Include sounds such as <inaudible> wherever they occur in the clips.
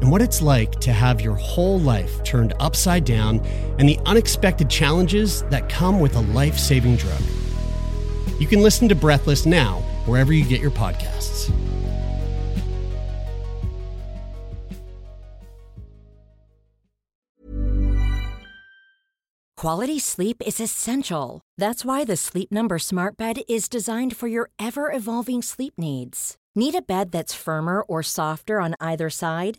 and what it's like to have your whole life turned upside down and the unexpected challenges that come with a life saving drug. You can listen to Breathless now, wherever you get your podcasts. Quality sleep is essential. That's why the Sleep Number Smart Bed is designed for your ever evolving sleep needs. Need a bed that's firmer or softer on either side?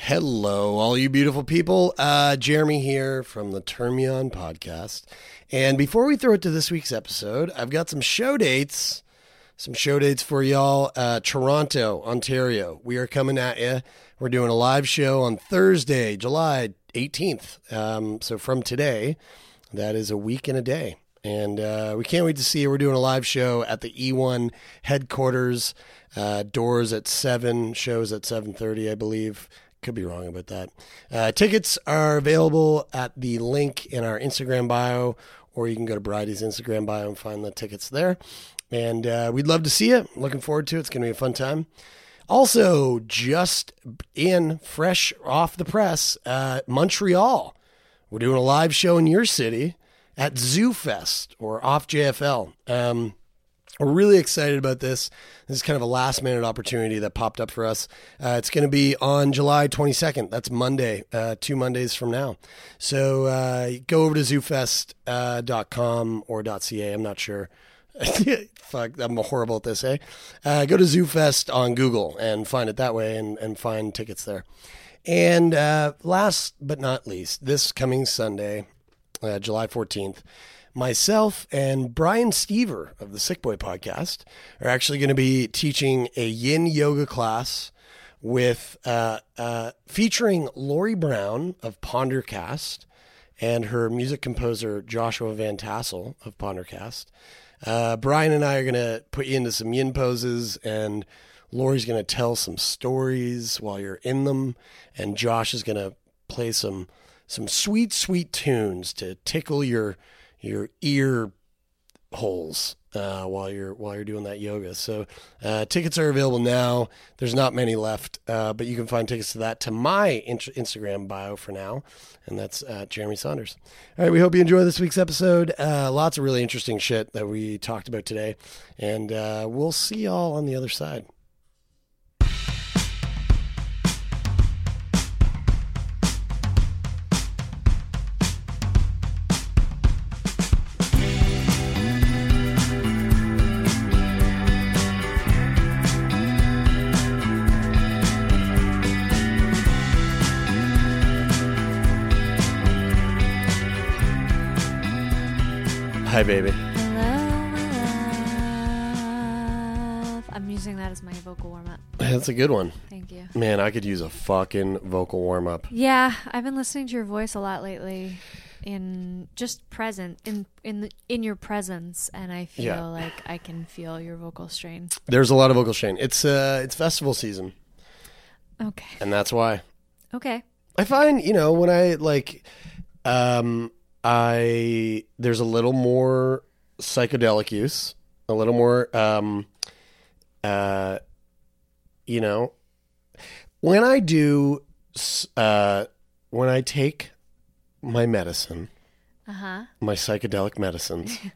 Hello, all you beautiful people. Uh, Jeremy here from the Turn Me On podcast. And before we throw it to this week's episode, I've got some show dates. Some show dates for y'all. Uh, Toronto, Ontario. We are coming at you. We're doing a live show on Thursday, July 18th. Um, so from today, that is a week and a day. And uh, we can't wait to see you. We're doing a live show at the E1 headquarters. Uh, doors at 7, shows at 7.30, I believe. Could be wrong about that. Uh, tickets are available at the link in our Instagram bio, or you can go to Bryde's Instagram bio and find the tickets there. And uh, we'd love to see you. Looking forward to it. It's going to be a fun time. Also, just in, fresh off the press, uh, Montreal. We're doing a live show in your city at Zoo Fest or off JFL. Um, we're really excited about this. This is kind of a last minute opportunity that popped up for us. Uh, it's going to be on July 22nd. That's Monday, uh, two Mondays from now. So uh, go over to zoofest.com or .ca. I'm not sure. <laughs> Fuck, I'm horrible at this, eh? Uh, go to ZooFest on Google and find it that way and, and find tickets there. And uh, last but not least, this coming Sunday, uh, July 14th, myself and Brian Stever of the Sick Boy podcast are actually going to be teaching a yin yoga class with uh, uh, featuring Lori Brown of Pondercast and her music composer Joshua Van Tassel of Pondercast. Uh, Brian and I are going to put you into some yin poses and Lori's going to tell some stories while you're in them and Josh is going to play some some sweet sweet tunes to tickle your your ear holes uh, while you're while you're doing that yoga. So uh, tickets are available now. There's not many left, uh, but you can find tickets to that to my in- Instagram bio for now, and that's Jeremie Saunders. All right, we hope you enjoy this week's episode. Uh, lots of really interesting shit that we talked about today, and uh, we'll see y'all on the other side. Baby. I'm using that as my vocal warm up. That's a good one. Thank you. Man, I could use a fucking vocal warm up. Yeah, I've been listening to your voice a lot lately. In just present in in the, in your presence, and I feel Yeah. like I can feel your vocal strain. There's a lot of vocal strain. It's uh, it's festival season, Okay, and that's why. okay. I find, you know, when I like um I there's a little more psychedelic use, a little more um uh you know, when I do uh when I take my medicine, Uh huh. my psychedelic medicines. I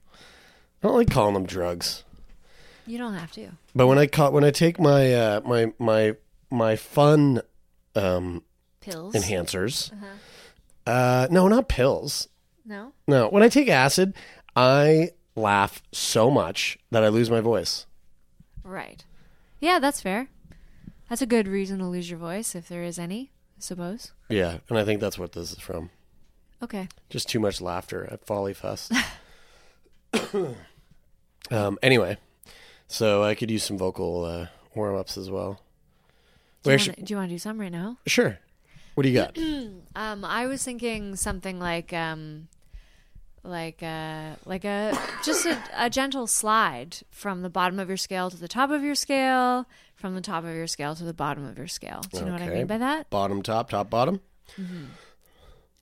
don't like calling them drugs. You don't have to. But when I call, when I take my uh my my my fun um Pills. enhancers. uh no, not pills. No. No, when I take acid, I laugh so much that I lose my voice. Right. Yeah, that's fair. That's a good reason to lose your voice if there is any. I suppose. Yeah, and I think that's what this is from. Okay. Just too much laughter at Folly Fest. <coughs> <coughs> um. Anyway, so I could use some vocal uh, warm ups as well. Do you, wanna, do you want to do some right now? Sure. What do you got? <coughs> Um, I was thinking something like um, like a like a just a, a gentle slide from the bottom of your scale to the top of your scale, from the top of your scale to the bottom of your scale. Do you know what I mean by that? Bottom, top, top, bottom.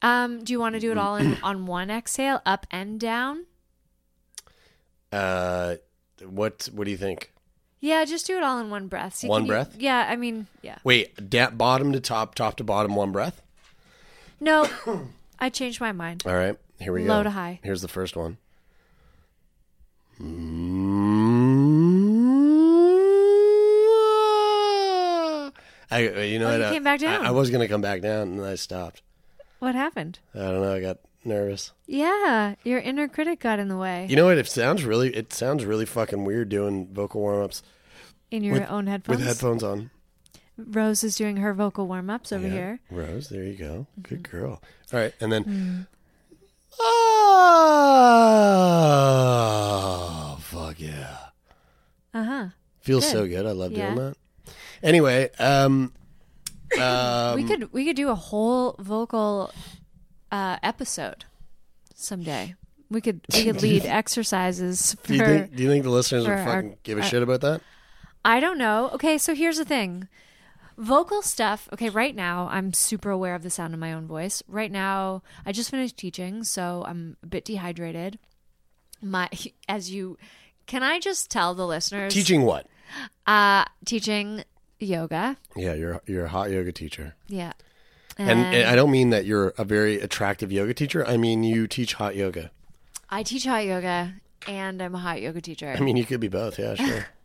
Um, do you want to do it all in <clears throat> on one exhale, up and down? Uh, what what do you think? Yeah, just do it all in one breath. One can you- breath? yeah, I mean, yeah. Wait, da- bottom to top, top to bottom, one breath. No, <coughs> I changed my mind. All right, here we go. Low to high. Here's the first one. I, you know, Oh, you uh, came back down. I, I was gonna come back down, and I stopped. What happened? I don't know. I got nervous. Yeah, your inner critic got in the way You know what? It sounds really. It sounds really fucking weird doing vocal warm ups in your with- own headphones. with headphones on. Rose is doing her vocal warm ups over Yeah. here. Rose, there you go. Good Mm-hmm. girl. All right, and then. Oh, fuck yeah. Uh huh. Feels Good. so good. I love Yeah. doing that. Anyway, um, um we could we could do a whole vocal uh, episode someday. We could we could lead exercises <laughs> for. do you think do you think the listeners for would our- fucking give a shit about that? I don't know. Okay, so here's the thing. Vocal stuff. Okay, right now I'm super aware of the sound of my own voice. Right now, I just finished teaching, so I'm a bit dehydrated. My <laughs> as you can I just tell the listeners Teaching what? uh teaching yoga. Yeah, you're you're a hot yoga teacher. Yeah. And, and I don't mean that you're a very attractive yoga teacher. I mean you teach hot yoga. I teach hot yoga and I'm a hot yoga teacher. I mean you could be both. Yeah, sure. <laughs>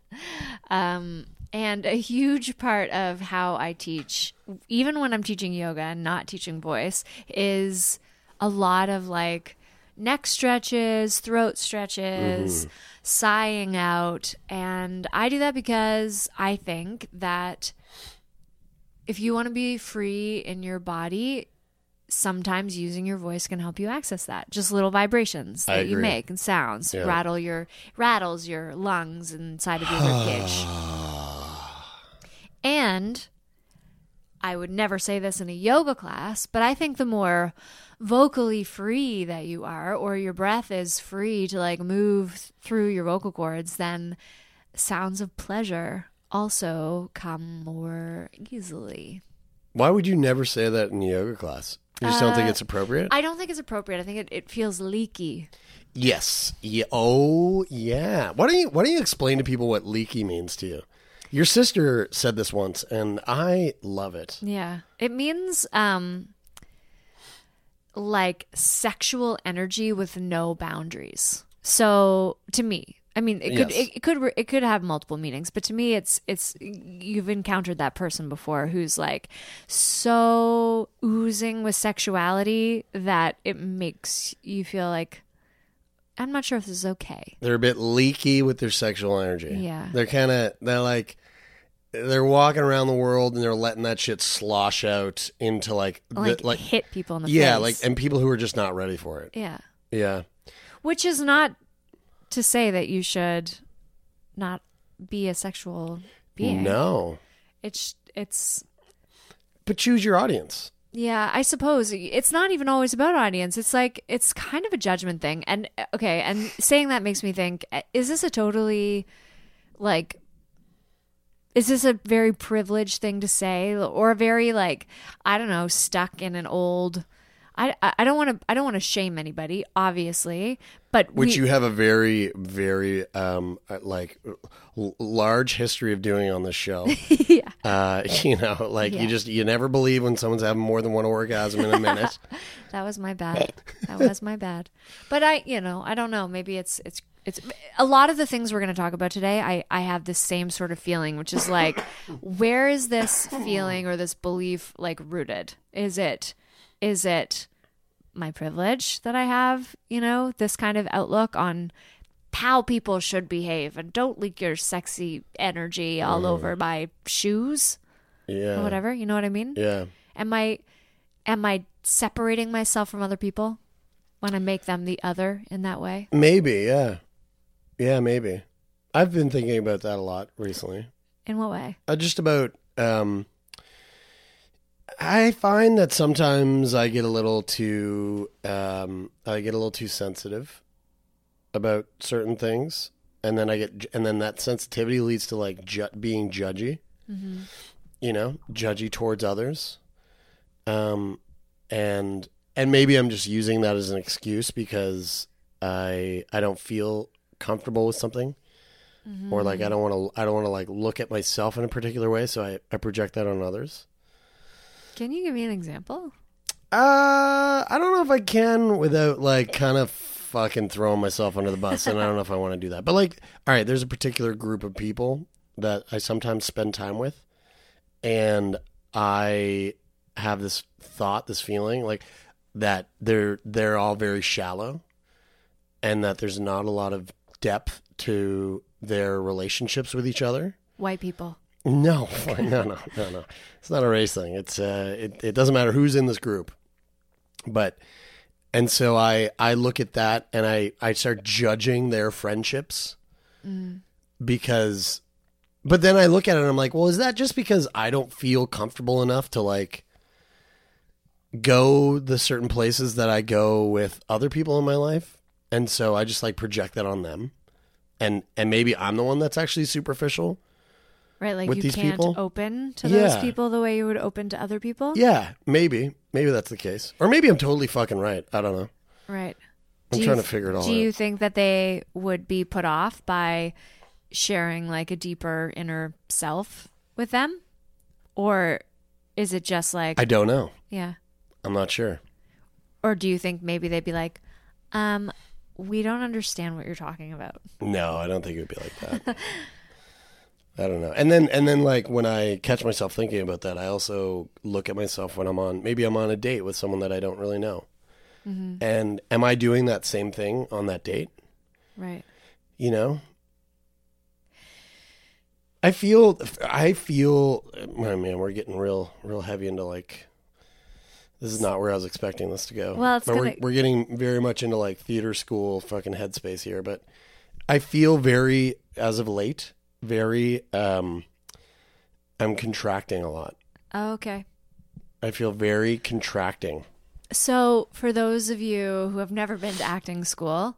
Um, and a huge part of how I teach, even when I'm teaching yoga and not teaching voice, is a lot of like neck stretches, throat stretches, mm-hmm. sighing out. And I do that because I think that if you want to be free in your body, sometimes using your voice can help you access that. Just little vibrations that you make and sounds Yeah. rattle your rattles your lungs inside of your ribcage. <sighs> <laughs> and I would never say this in a yoga class, but I think the more vocally free that you are, or your breath is free to like move through your vocal cords, then sounds of pleasure also come more easily. Why would you never say that in a yoga class? You just don't think it's appropriate? Uh, I don't think it's appropriate. I think it, it feels leaky. yes. Yeah. Oh, yeah. Why don't you Why don't you explain to people what leaky means to you? Your sister said this once, and I love it. Yeah. It means um like sexual energy with no boundaries. So to me, I mean, it could Yes. it, it could it could have multiple meanings, but to me it's it's you've encountered that person before who's like so oozing with sexuality that it makes you feel like I'm not sure if this is okay. They're a bit leaky with their sexual energy. Yeah. They're kind of they're like they're walking around the world and they're letting that shit slosh out into like the- Like, like hit people in the face yeah, face. like and people who are just not ready for it. yeah. Yeah. which is not to say that you should not be a sexual being. No. It's it's But choose your audience. yeah, I suppose it's not even always about audience. It's like it's kind of a judgment thing. And okay, and saying that makes me think is this a totally like is this a very privileged thing to say or a very like I don't know, stuck in an old I I don't want to I don't want to shame anybody, obviously, but Which we, you have a very, very um uh, like l- large history of doing on this show. <laughs> yeah. Uh, you know, like Yeah. you just you never believe when someone's having more than one orgasm in a <laughs> minute. That was my bad. That was my bad. But I, you know, I don't know. Maybe it's it's it's a lot of the things we're going to talk about today. I I have the same sort of feeling, which is like, <laughs> where is this feeling or this belief like rooted? Is it is it my privilege that I have? You know, this kind of outlook on how people should behave and don't leak your sexy energy all mm. over my shoes Yeah. or whatever. You know what I mean? Yeah. Am I am I separating myself from other people when I make them the other in that way? Maybe, yeah. Yeah, maybe. I've been thinking about that a lot recently. In what way? Uh, just about um I find that sometimes I get a little too um I get a little too sensitive about certain things and then I get and then that sensitivity leads to like ju- being judgy. You know, judgy towards others. Um and and maybe I'm just using that as an excuse because I I don't feel comfortable with something or like I don't want to I don't want to like look at myself in a particular way, so I, I project that on others. Can you give me an example? Uh, I don't know if I can without like kind of fucking throwing myself under the bus, and I don't know if I want to do that. But like, all right, there's a particular group of people that I sometimes spend time with, and I have this thought, this feeling, like that they're they're all very shallow, and that there's not a lot of depth to their relationships with each other. White people. No, <laughs> no, no, no, no. It's not a race thing. It's uh, it, it doesn't matter who's in this group, but and so I I look at that and I I start judging their friendships because, but then I look at it and I'm like, well, is that just because I don't feel comfortable enough to like go the certain places that I go with other people in my life, and so I just like project that on them, and and maybe I'm the one that's actually superficial. Right, like With you these can't people? open to those Yeah. people the way you would open to other people. Yeah, maybe. Maybe that's the case. Or maybe I'm totally fucking right. I don't know. Right. I'm Do you trying to figure it all Do you think that they would be put off by sharing like a deeper inner self with them? Or is it just like I don't know. yeah. I'm not sure. Or do you think maybe they'd be like, um, we don't understand what you're talking about. No, I don't think it would be like that. <laughs> I don't know. And then and then like when I catch myself thinking about that, I also look at myself when I'm on maybe I'm on a date with someone that I don't really know. Mm-hmm. And am I doing that same thing on that date? Right. you know i feel i feel oh man we're getting real real heavy into like this is not where i was expecting this to go. Well, it's but gonna- we're, we're getting very much into like theater school fucking headspace here but i feel very as of late very um i'm contracting a lot. Oh, okay. i feel very contracting. So, for those of you who have never been to acting school,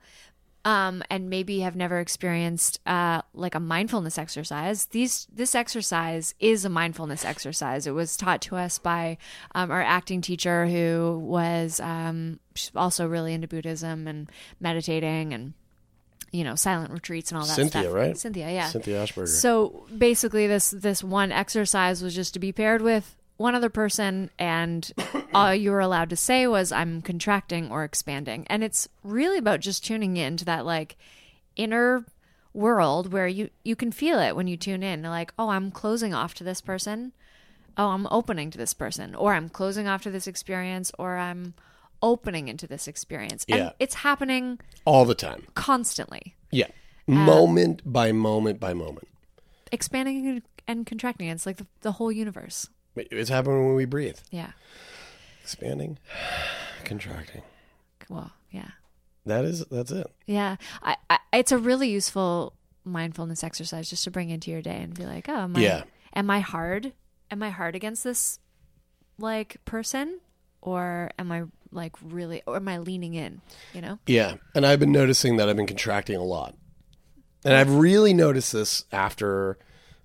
um, and maybe have never experienced uh, like a mindfulness exercise, these this exercise is a mindfulness exercise. It was taught to us by um, our acting teacher, who was um, also really into Buddhism and meditating and you know silent retreats and all that Cynthia, stuff. right? Cynthia, yeah. cynthia ashberger So basically, this this one exercise was just to be paired with one other person, and all you were allowed to say was "I'm contracting" or expanding, and it's really about just tuning in to that like inner world where you you can feel it when you tune in. Like, oh, I'm closing off to this person. Oh, I'm opening to this person, or I'm closing off to this experience, or I'm opening into this experience. Yeah. And it's happening all the time constantly. yeah Um, moment by moment by moment expanding and- and contracting. It's like the, the whole universe. It's happening when we breathe Yeah. expanding <sighs> contracting Well, yeah. that is that's it. Yeah, I, I, it's a really useful mindfulness exercise just to bring into your day and be like, oh, am I, Yeah. am I hard? Am I hard against this like person, or am I like really, or am I leaning in? You know? Yeah, and I've been noticing that I've been contracting a lot, and I've really noticed this after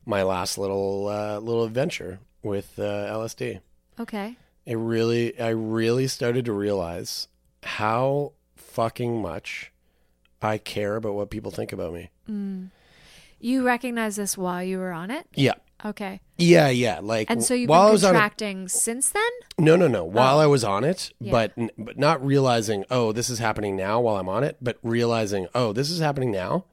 my last little uh, little adventure with uh, LSD. Okay. It really, I really started to realize how fucking much I care about what people think about me. You recognize this while you were on it? Yeah, Okay. yeah, yeah. Like, And so you've while I been was on it, contracting since then? no, no, no. While Oh. I was on it, Yeah. but but not realizing, oh, this is happening now while I'm on it, but realizing, oh, this is happening now,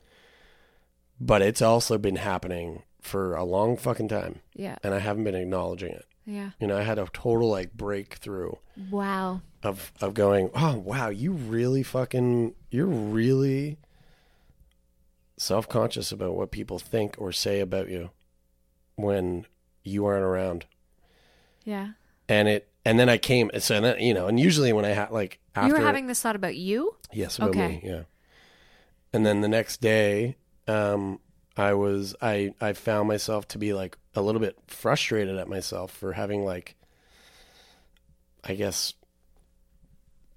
but it's also been happening for a long fucking time. Yeah. and I haven't been acknowledging it. Yeah. You know, I had a total like breakthrough Wow. of of going, oh wow, you really fucking, you're really self conscious about what people think or say about you when you aren't around. Yeah. And it, and then I came, so then you know, and usually when I had like after you were having this thought about you? Yes, about Okay. me. Yeah. And then the next day, um, I was I I found myself to be like a little bit frustrated at myself for having like, I guess,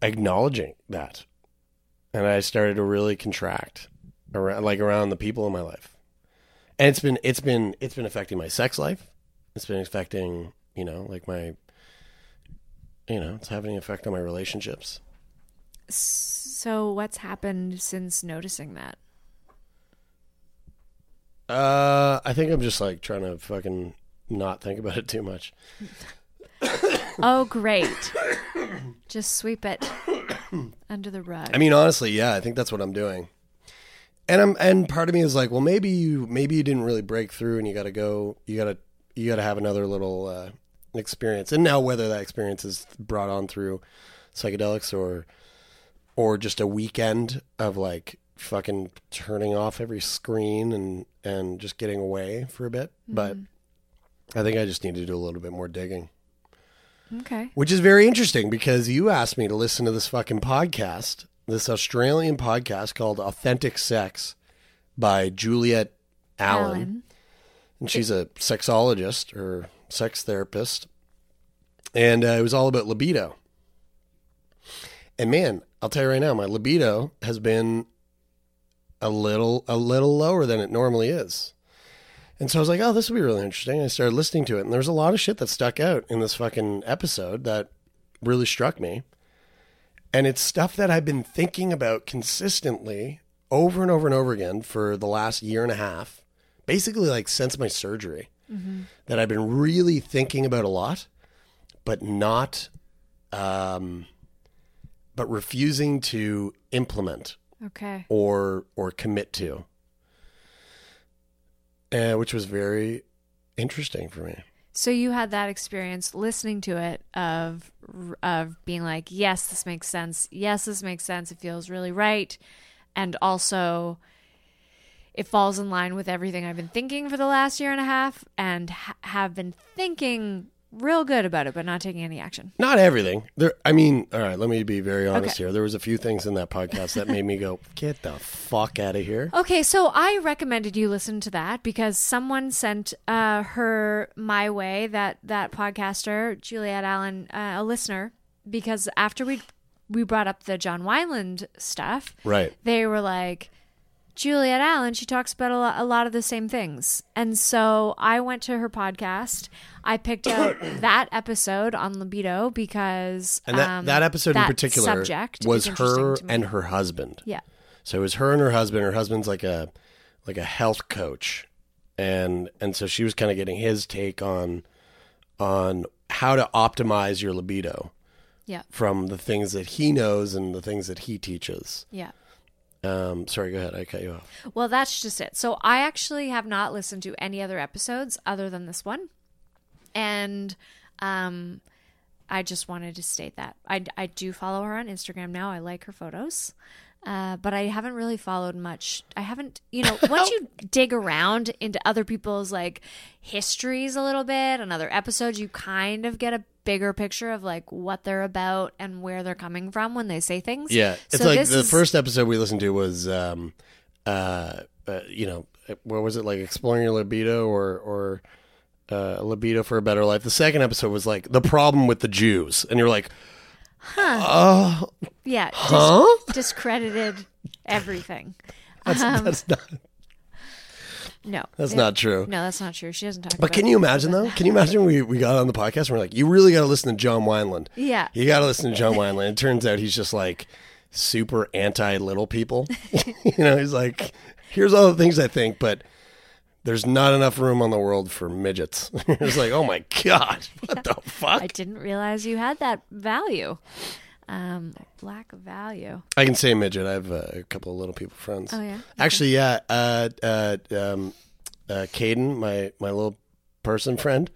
acknowledging that, and I started to really contract around like around the people in my life, and it's been it's been it's been affecting my sex life. It's been affecting you know like my, you know, it's having an effect on my relationships. So what's happened since noticing that? Uh, I think I'm just like trying to fucking not think about it too much. <coughs> Oh, great. Just sweep it under the rug. I mean, honestly, yeah, I think that's what I'm doing. And I'm and part of me is like, well, maybe you maybe you didn't really break through, and you got to go, you got to you got to have another little uh, experience. And now, whether that experience is brought on through psychedelics or or just a weekend of like fucking turning off every screen and and just getting away for a bit, but I think I just need to do a little bit more digging. okay. Which is very interesting because you asked me to listen to this fucking podcast, this Australian podcast called Authentic Sex by Juliet Allen. Alan. And she's a sexologist or sex therapist. And uh, it was all about libido. And man, I'll tell you right now, my libido has been a little a little lower than it normally is. And so I was like, oh, this will be really interesting. I started listening to it, and there's a lot of shit that stuck out in this fucking episode that really struck me. And it's stuff that I've been thinking about consistently over and over and over again for the last year and a half, basically like since my surgery, that I've been really thinking about a lot, but not, um, but refusing to implement Okay. or or commit to, uh, which was very interesting for me. So you had that experience listening to it of of being like, yes, this makes sense. Yes, this makes sense. It feels really right, and also it falls in line with everything I've been thinking for the last year and a half, and ha- have been thinking real good about it, but not taking any action. Not everything. There. I mean, all right. Let me be very honest Okay. here. There was a few things in that podcast that made me go, <laughs> "Get the fuck out of here." Okay, so I recommended you listen to that because someone sent uh, her my way that that podcaster Juliet Allen, uh, a listener, because after we we brought up the John Wineland stuff, Right. they were like, Juliet Allen, she talks about a lot, a lot of the same things. And so I went to her podcast. I picked out <coughs> that episode on libido because And that um, that episode in particular was her and her husband. yeah. So it was her and her husband. Her husband's like a like a health coach, and and so she was kind of getting his take on on how to optimize your libido Yeah. from the things that he knows and the things that he teaches. Yeah. Um, sorry, go ahead. I cut you off. Well, that's just it. So I actually have not listened to any other episodes other than this one, and um, I just wanted to state that I I do follow her on Instagram now. I like her photos. Uh, but I haven't really followed much. I haven't, you know, <laughs> once you dig around into other people's like histories a little bit and other episodes, you kind of get a bigger picture of like what they're about and where they're coming from when they say things. Yeah, it's So like the is- first episode we listened to was, um, uh, uh, you know, what was it like exploring your libido or or uh, libido for a better life. The second episode was like the problem with the Jews, and you're like, oh, Yeah, dis- Huh? discredited everything. that's, Um, that's not No, that's Yeah. not true. No, that's not true. She doesn't talk. But can you imagine though? Can you imagine we, we got on the podcast and we're like, you really got to listen to John Wineland. Yeah. You got to listen to John Wineland. It turns out he's just like super anti little people. <laughs> you know, he's like, here's all the things I think, but there's not enough room on the world for midgets. <laughs> it's like, oh my God, what the fuck? I didn't realize you had that value. Um, black value. I can say midget. I have a couple of little people friends. Oh, yeah? Actually, yeah. Uh, uh, um, uh, Caden, my my little person friend.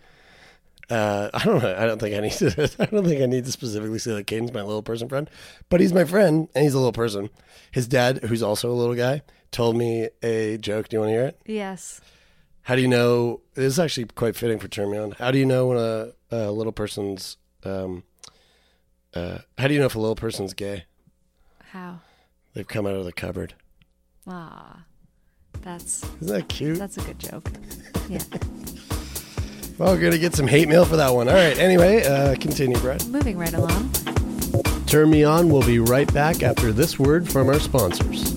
Uh, I don't know. I don't think I need to. <laughs> I don't think I need to specifically say that Caden's my little person friend, but he's my friend and he's a little person. His dad, who's also a little guy, told me a joke. Do you want to hear it? Yes. How do you know? This is actually quite fitting for Turn Me On. How do you know when a, a little person's? Um, uh, how do you know if a little person's gay? How? They've come out of the cupboard. Ah, that's Isn't that cute? that's a good joke. Yeah. <laughs> Well, we're gonna get some hate mail for that one. All right. Anyway, uh, continue, Brett. Moving right along. Turn me on. We'll be right back after this word from our sponsors.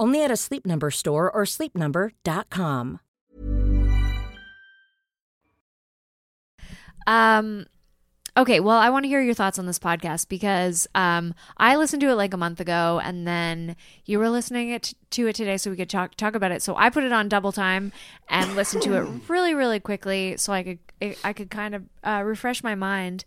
Only at a Sleep Number store or sleepnumber.com. Um, okay, well, I want to hear your thoughts on this podcast because um, I listened to it like a month ago, and then you were listening it to it today, so we could talk talk about it. So I put it on double time and listened to it <coughs> really, really quickly, so I could I could kind of uh, refresh my mind.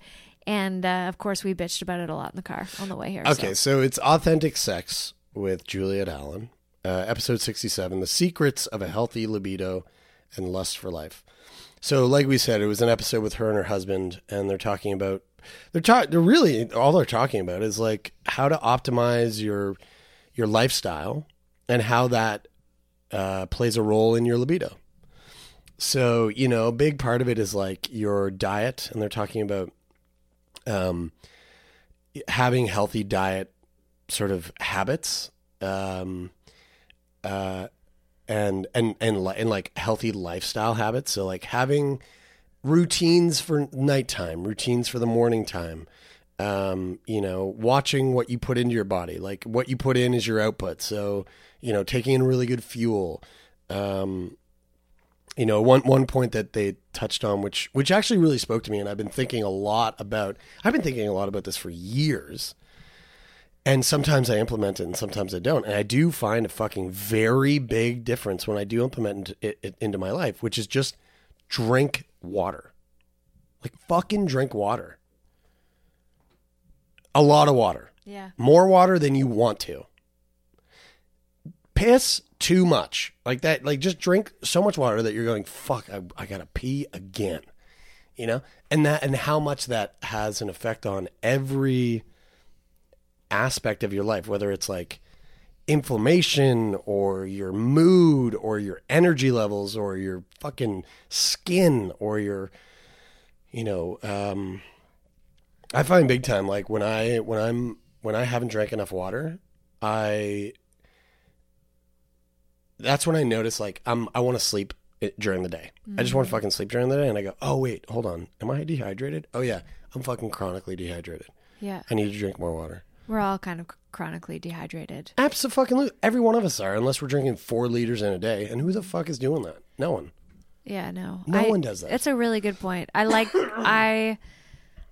And uh, of course, we bitched about it a lot in the car on the way here. so- Okay, so it's authentic sex with Juliet Allen, uh, episode sixty-seven: the secrets of a healthy libido and lust for life. So, like we said, it was an episode with her and her husband, and they're talking about they're talking. They're really all they're talking about is like how to optimize your your lifestyle and how that uh, plays a role in your libido. So, you know, a big part of it is like your diet, and they're talking about um, having healthy diet sort of habits, um, uh, and and and and like healthy lifestyle habits. So like having routines for nighttime, routines for the morning time. Um, you know, watching what you put into your body, like what you put in is your output. So, you know, taking in really good fuel. Um, you know, one one point that they touched on, which which actually really spoke to me, and I've been thinking a lot about. I've been thinking a lot about this for years. And sometimes I implement it and sometimes I don't. And I do find a fucking very big difference when I do implement it, it into my life, which is just drink water. Like fucking drink water. A lot of water. Yeah. More water than you want to. Piss too much. Like that, like just drink so much water that you're going, fuck, I, I gotta pee again. You know? And that and how much that has an effect on every aspect of your life, whether it's like inflammation or your mood or your energy levels or your fucking skin or your you know, um I find big time like when I when I'm when I haven't drank enough water, I that's when I notice like I'm I want to sleep during the day. I just want to fucking sleep during the day and I go, "Oh wait, hold on. Am I dehydrated? Oh yeah, I'm fucking chronically dehydrated. Yeah. I need to drink more water." We're all kind of chronically dehydrated. Absolutely. Every one of us are, unless we're drinking four liters in a day. And who the fuck is doing that? No one. Yeah, no. No I- one does that. It's a really good point. I like <coughs> I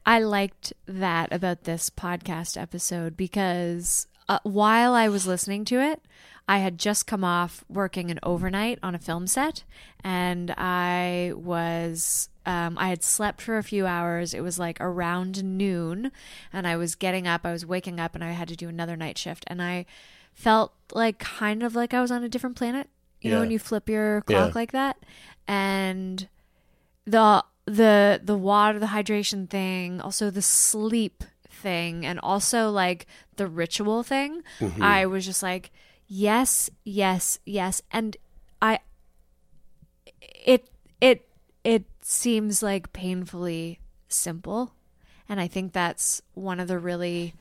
I liked that about this podcast episode because uh, while I was listening to it, I had just come off working an overnight on a film set and I was um, I had slept for a few hours. It was like around noon and I was getting up, I was waking up and I had to do another night shift and I felt like kind of like I was on a different planet. You know when you flip your clock Yeah. like that and the the the water the hydration thing also the sleep thing and also like the ritual thing i was just like yes yes yes. And i it it it seems like painfully simple. And i think that's one of the really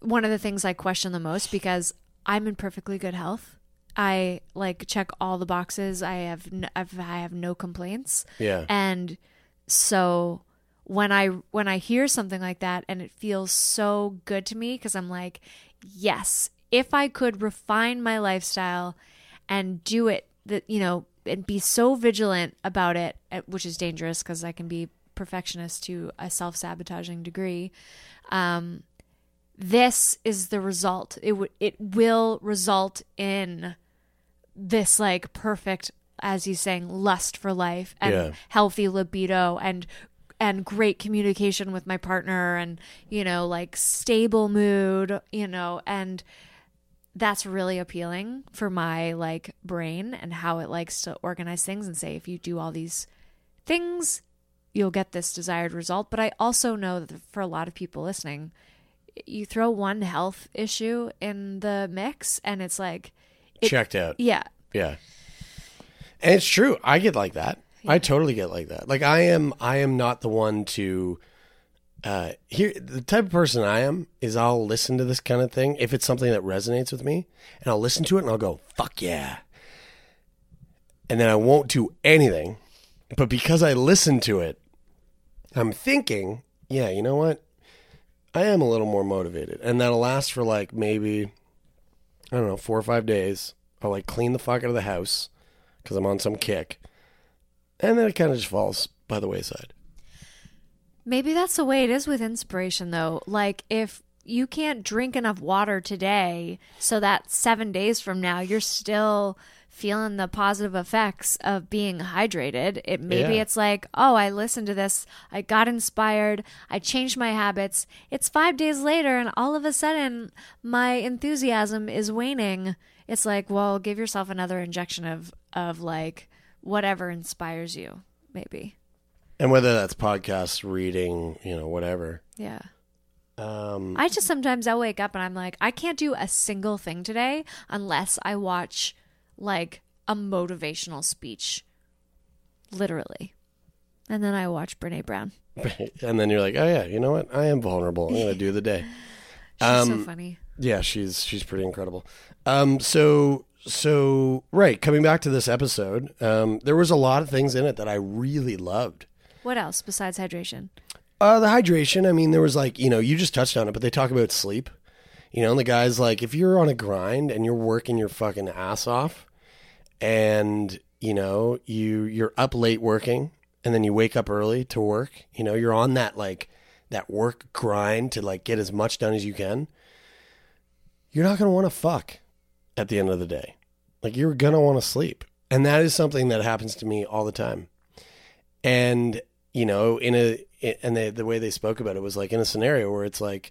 one of the things i question the most because i'm in perfectly good health. I like check all the boxes. I have n- I've, i have no complaints. Yeah. and so when i when i hear something like that and it feels so good to me because i'm like yes if i could refine my lifestyle and do it that you know and be so vigilant about it eh, which is dangerous because i can be perfectionist to a self-sabotaging degree um this is the result it would it will result in this like perfect as he's saying lust for life and Yeah. healthy libido and and great communication with my partner and you know like stable mood you know and that's really appealing for my like brain and how it likes to organize things and say if you do all these things you'll get this desired result but i also know that for a lot of people listening you throw one health issue in the mix and it's like it- Checked out. yeah Yeah. And it's true. I get like that. I totally get like that. Like I am I am not the one to uh here the type of person I am is I'll listen to this kind of thing if it's something that resonates with me and I'll listen to it and I'll go, "Fuck yeah." And then I won't do anything. But because I listen to it, I'm thinking, yeah, you know what? I am a little more motivated. And that'll last for like maybe I don't know, four or five days. I'll like clean the fuck out of the house because I'm on some kick. And then it kind of just falls by the wayside. Maybe that's the way it is with inspiration, though. Like, if you can't drink enough water today, so that seven days from now, you're still feeling the positive effects of being hydrated. It maybe Yeah. it's like, oh, I listened to this, I got inspired, I changed my habits. It's five days later, and all of a sudden, my enthusiasm is waning. It's like, well, give yourself another injection of of like whatever inspires you, maybe. And whether that's podcasts, reading, you know, whatever. Yeah. Um, I just sometimes I'll wake up and I'm like, I can't do a single thing today unless I watch like a motivational speech. Literally. And then I watch Brene Brown. <laughs> and then you're like, oh yeah, you know what? I am vulnerable. I'm gonna do the day. <laughs> She's so Um, funny. Yeah, she's she's pretty incredible. Um, so so right, coming back to this episode, um, there was a lot of things in it that I really loved. What else besides hydration? Uh, the hydration. I mean, there was like you know you just touched on it, but they talk about sleep. You know, and the guy's like, if you're on a grind and you're working your fucking ass off, and you know you you're up late working, and then you wake up early to work. You know, you're on that like that work grind to like get as much done as you can, you're not going to want to fuck at the end of the day. Like you're going to want to sleep. And that is something that happens to me all the time. And, you know, in a, and they, the way they spoke about it was like in a scenario where it's like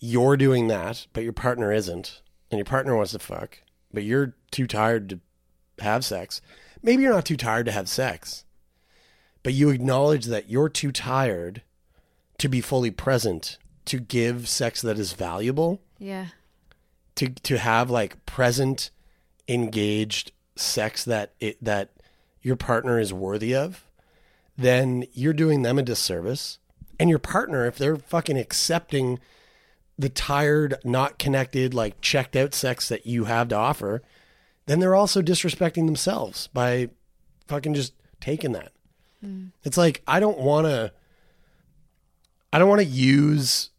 you're doing that, but your partner isn't, and your partner wants to fuck, but you're too tired to have sex. Maybe you're not too tired to have sex, but you acknowledge that you're too tired to be fully present to give sex that is valuable Yeah. to to have like present engaged sex that it that your partner is worthy of then you're doing them a disservice and your partner if they're fucking accepting the tired not connected like checked out sex that you have to offer then they're also disrespecting themselves by fucking just taking that hmm. it's like i don't want to i don't want to use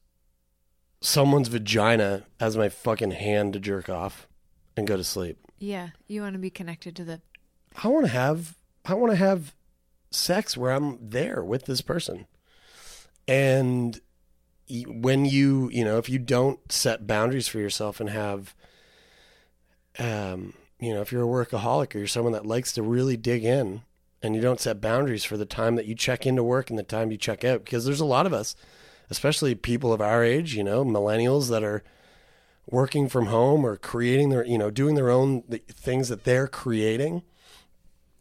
someone's vagina as my fucking hand to jerk off and go to sleep. Yeah. You want to be connected to the. I want to have I want to have sex where I'm there with this person. And when you, you know, if you don't set boundaries for yourself and have um, you know, if you're a workaholic or you're someone that likes to really dig in and you don't set boundaries for the time that you check into work and the time you check out because there's a lot of us especially people of our age, you know, millennials that are working from home or creating their, you know, doing their own things that they're creating.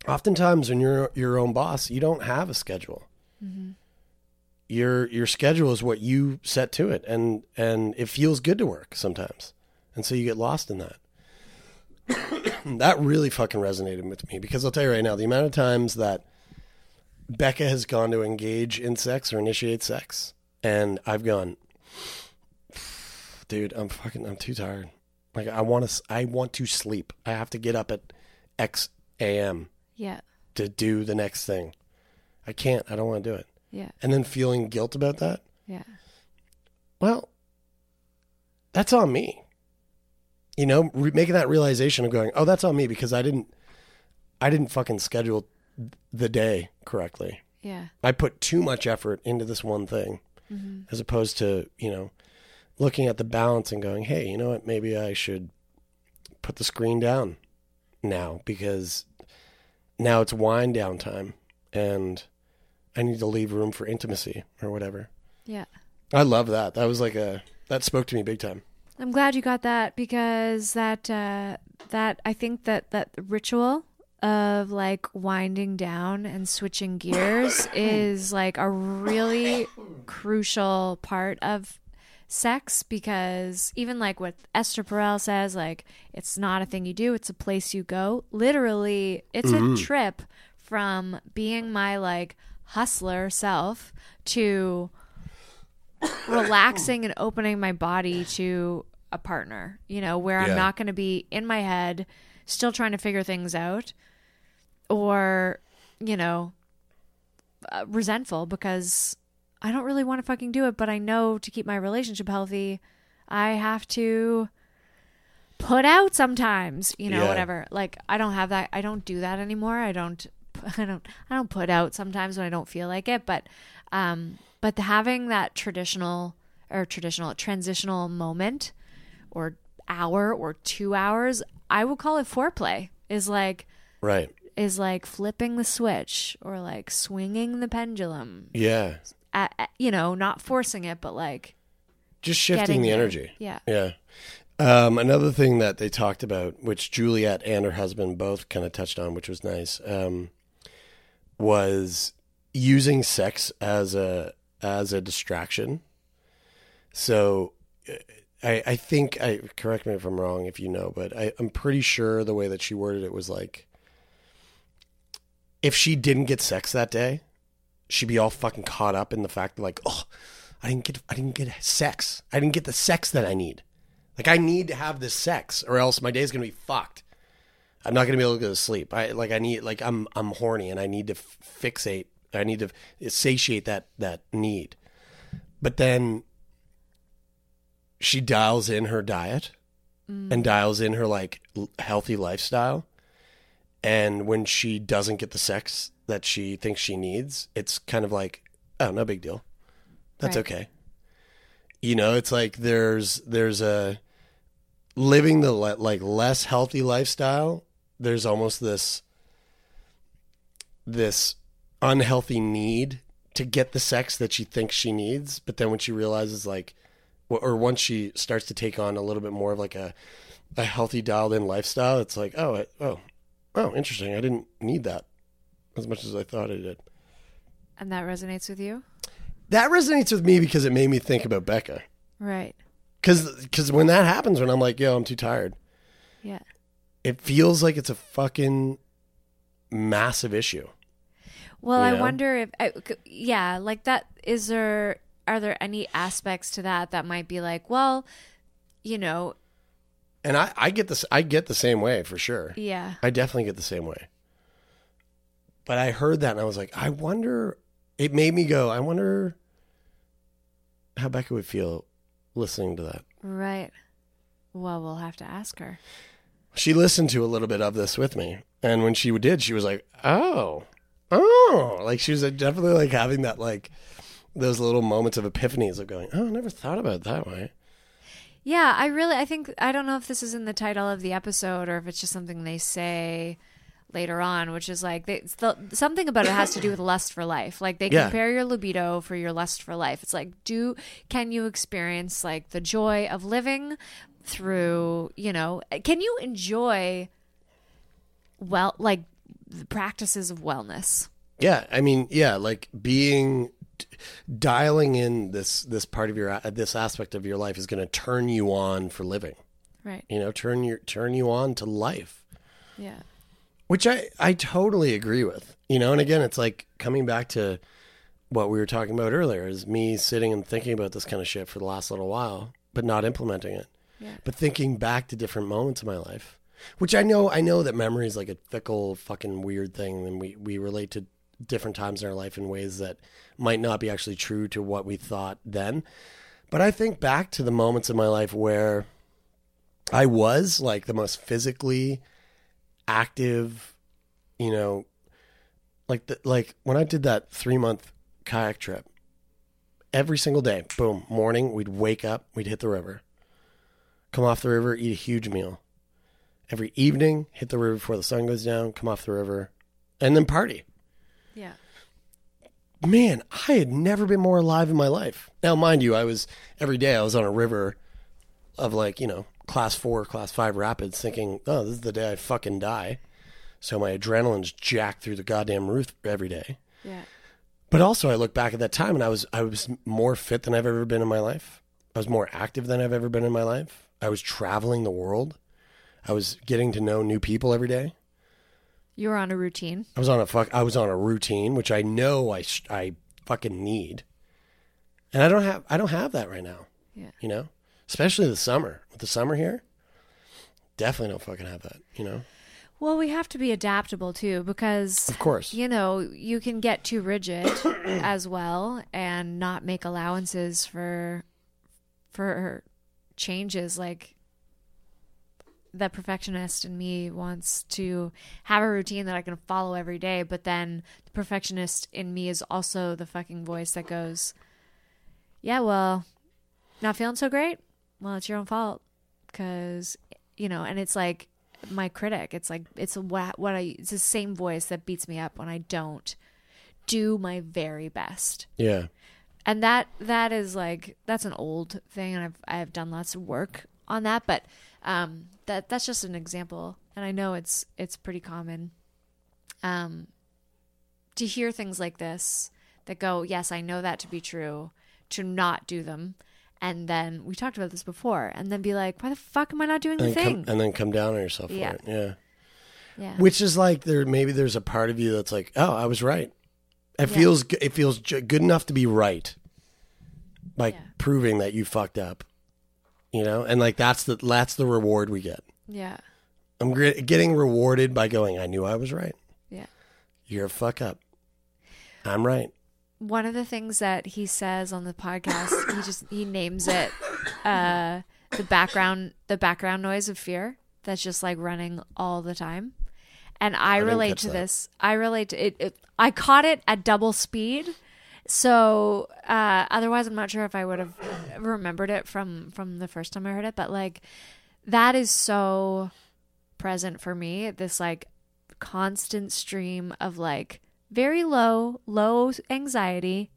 Oftentimes, when you're your own boss, you don't have a schedule. Mm-hmm. Your your schedule is what you set to it, and and it feels good to work sometimes, and so you get lost in that. <coughs> that really fucking resonated with me because I'll tell you right now, the amount of times that Becca has gone to engage in sex or initiate sex, and I've gone, dude, I'm fucking, I'm too tired. Like I want to, I want to sleep. I have to get up at X a.m. Yeah. to do the next thing. I can't. I don't want to do it. Yeah. And then feeling guilt about that. Yeah. Well, that's on me. You know, re- making that realization of going, oh, that's on me because I didn't, I didn't fucking schedule the day correctly. Yeah. I put too much effort into this one thing mm-hmm. as opposed to, you know, looking at the balance and going, hey, you know what? Maybe I should put the screen down now because now it's wind down time and I need to leave room for intimacy or whatever. Yeah. I love that. That was like a, that spoke to me big time. I'm glad you got that because that uh, that I think that that ritual of like winding down and switching gears <coughs> is like a really crucial part of sex because even like what Esther Perel says like it's not a thing you do it's a place you go. Literally it's a trip from being my like hustler self to relaxing and opening my body to a partner, you know, where I'm not going to be in my head still trying to figure things out or, you know, uh, resentful because I don't really want to fucking do it, but I know to keep my relationship healthy, I have to put out sometimes, you know, Yeah. whatever. Like I don't have that I don't do that anymore. I don't <laughs> I don't I don't put out sometimes when I don't feel like it, but um but having that traditional or traditional transitional moment or hour or 2 hours, I would call it foreplay. Is like Right. is like flipping the switch or like swinging the pendulum. Yeah. At, you know, not forcing it, but like Just shifting the there. energy. Yeah. Yeah. Um, another thing that they talked about, which Juliet and her husband both kind of touched on, which was nice, um, was using sex as a as a distraction. So, uh, I I think I correct me if I'm wrong if you know, but I, I'm pretty sure the way that she worded it was like, if she didn't get sex that day, she'd be all fucking caught up in the fact that like, oh, I didn't get I didn't get sex. I didn't get the sex that I need. Like I need to have this sex or else my day's going to be fucked. I'm not going to be able to go to sleep. I like I need like I'm I'm horny and I need to f- fixate. I need to satiate that that need. But then she dials in her diet and mm. dials in her like l- healthy lifestyle. And when she doesn't get the sex that she thinks she needs, it's kind of like, oh, no big deal That's Right. okay. You know, it's like there's there's a living the le- like less healthy lifestyle. There's almost this this unhealthy need to get the sex that she thinks she needs, but then when she realizes like or- once she starts to take on a little bit more of like a a healthy dialed in lifestyle, it's like, oh, I, oh, oh, interesting. I didn't need that as much as I thought I did. And that resonates with you? That resonates with me because it made me think about Becca. Right. Because when that happens, when I'm like, yo, I'm too tired, Yeah. it feels like it's a fucking massive issue. Well, You I wonder if, I, yeah, like that. Is there, are there any aspects to that that might be like, well, you know, And I, I get this, I get the same way for sure. yeah, I definitely get the same way. But I heard that and I was like, I wonder. It made me go, I wonder how Becca would feel listening to that. right. Well, we'll have to ask her. She listened to a little bit of this with me, and when she did, she was like, "Oh, oh!" Like she was definitely like having that like those little moments of epiphanies of going, "Oh, I never thought about it that way." Yeah, I really, I think, I don't know if this is in the title of the episode or if it's just something they say later on, which is like they, the, something about it has to do with lust for life. Like they Yeah. compare your libido for your lust for life. It's like, do can you experience like the joy of living through, you know, can you enjoy well, like the practices of wellness? Yeah, I mean, yeah, like being dialing in this this part of your uh, this aspect of your life is going to turn you on for living. Right. You know, turn your turn you on to life. Yeah. Which I, I totally agree with. You know, and again, it's like coming back to what we were talking about earlier is me sitting and thinking about this kind of shit for the last little while, but not implementing it. Yeah. But thinking back to different moments in my life, which I know, I know that memory is like a fickle, fucking weird thing, and we, we relate to different times in our life in ways that might not be actually true to what we thought then. But I think back to the moments in my life where I was like the most physically active, you know, like the, like when I did that three month kayak trip, every single day, boom, morning we'd wake up, we'd hit the river, come off the river, eat a huge meal. Every evening, hit the river before the sun goes down, come off the river, and then party. Yeah. Man, I had never been more alive in my life. Now, mind you, I was every day I was on a river of like, you know, class four, class five rapids thinking, oh, this is the day I fucking die. So my adrenaline's jacked through the goddamn roof every day. Yeah. But also I look back at that time and I was I was more fit than I've ever been in my life. I was more active than I've ever been in my life. I was traveling the world. I was getting to know new people every day. You were on a routine. I was on a fuck. I was on a routine, which I know I sh- I fucking need, and I don't have I don't have that right now. Yeah. You know, especially the summer. With the summer here, definitely don't fucking have that. You know, Well, we have to be adaptable too because of course. you know, you can get too rigid <coughs> as well and not make allowances for for changes like the perfectionist in me wants to have a routine that I can follow every day, but then the perfectionist in me is also the fucking voice that goes, "Yeah, well, not feeling so great. Well, it's your own fault." Cuz you know, and it's like my critic. It's like it's what what I it's the same voice that beats me up when I don't do my very best. Yeah, And that that is like that's an old thing and I've I've done lots of work on that, but um that that's just an example and I know it's it's pretty common um to hear things like this that go, "Yes, I know that to be true," to not do them. And then we talked about this before, and then be like, "Why the fuck am I not doing the and thing?" come, and then come down on yourself for Yeah. it. Yeah, yeah, which is like there maybe there's a part of you that's like, oh, I was right. It Yeah. feels it feels good enough to be right, like Yeah. proving that you fucked up. You know, and like that's the that's the reward we get. yeah, I'm getting rewarded by going. I knew I was right. yeah. You're a fuck up. I'm right. One of the things that he says on the podcast he just he names it uh the background the background noise of fear that's just like running all the time and i, didn't relate to that. this i relate to it, it i caught it at double speed So uh, otherwise, I'm not sure if I would have remembered it from from the first time I heard it. But like that is so present for me. This like constant stream of like very low, low anxiety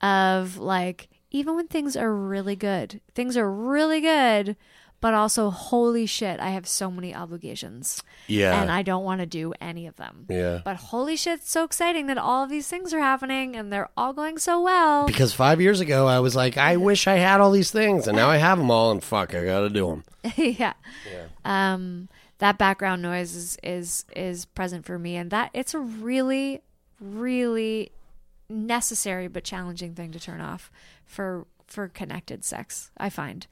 of like even when things are really good, things are really good, but also holy shit, I have so many obligations. Yeah. And I don't want to do any of them. Yeah. But holy shit, it's so exciting that all of these things are happening and they're all going so well. Because five years ago, I was like, I wish I had all these things, and now I have them all, and fuck, I got to do them. <laughs> yeah. Yeah. Um, that background noise is, is is present for me, and that it's a really, really necessary but challenging thing to turn off for for connected sex. I find,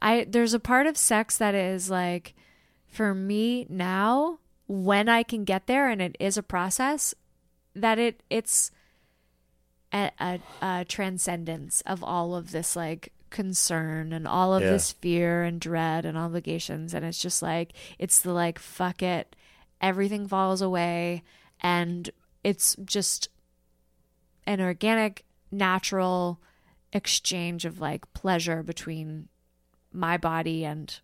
I there's a part of sex that is like, for me now, when I can get there, and it is a process, that it it's a, a, a transcendence of all of this like concern and all of Yeah. this fear and dread and obligations and it's just like it's the like fuck it everything falls away and it's just an organic natural exchange of like pleasure between my body and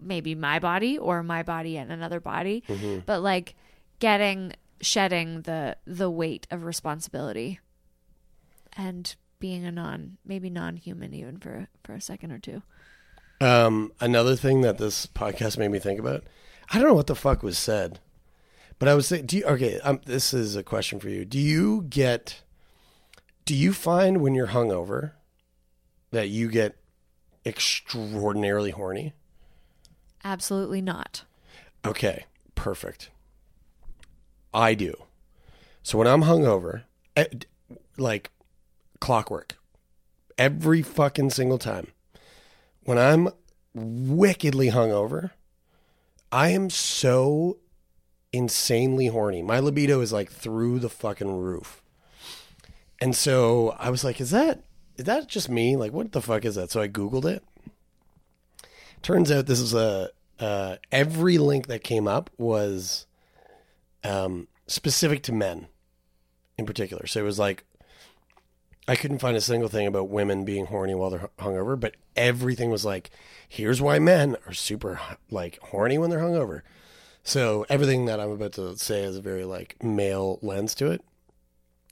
maybe my body or my body and another body. But like getting shedding the the weight of responsibility and being a non maybe non-human even for for a second or two. Um, another thing that this podcast made me think about, I don't know what the fuck was said, but I was saying, do you, okay, um, this is a question for you. Do you get, do you find when you're hungover that you get extraordinarily horny? absolutely not Okay, perfect. I do. So when I'm hungover, eh, like clockwork, every fucking single time, when I'm wickedly hungover, I am so insanely horny. My libido is like through the fucking roof. And so I was like, is that is that just me? Like what the fuck is that? So I googled it. Turns out this is a uh, every link that came up was um, specific to men in particular. So it was like I couldn't find a single thing about women being horny while they're hu- hungover, but everything was like, here's why men are super like horny when they're hungover. So everything that I'm about to say has a very like male lens to it.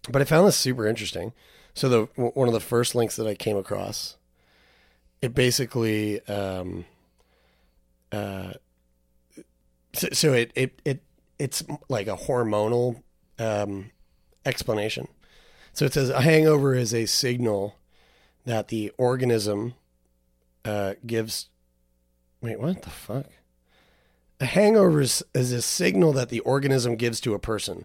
But I found this super interesting. So the one of the first links that I came across, it basically um, uh, so, so it, it it it's like a hormonal um, explanation. So it says a hangover is a signal that the organism uh, gives. Wait, what the fuck? A hangover is, is a signal that the organism gives to a person.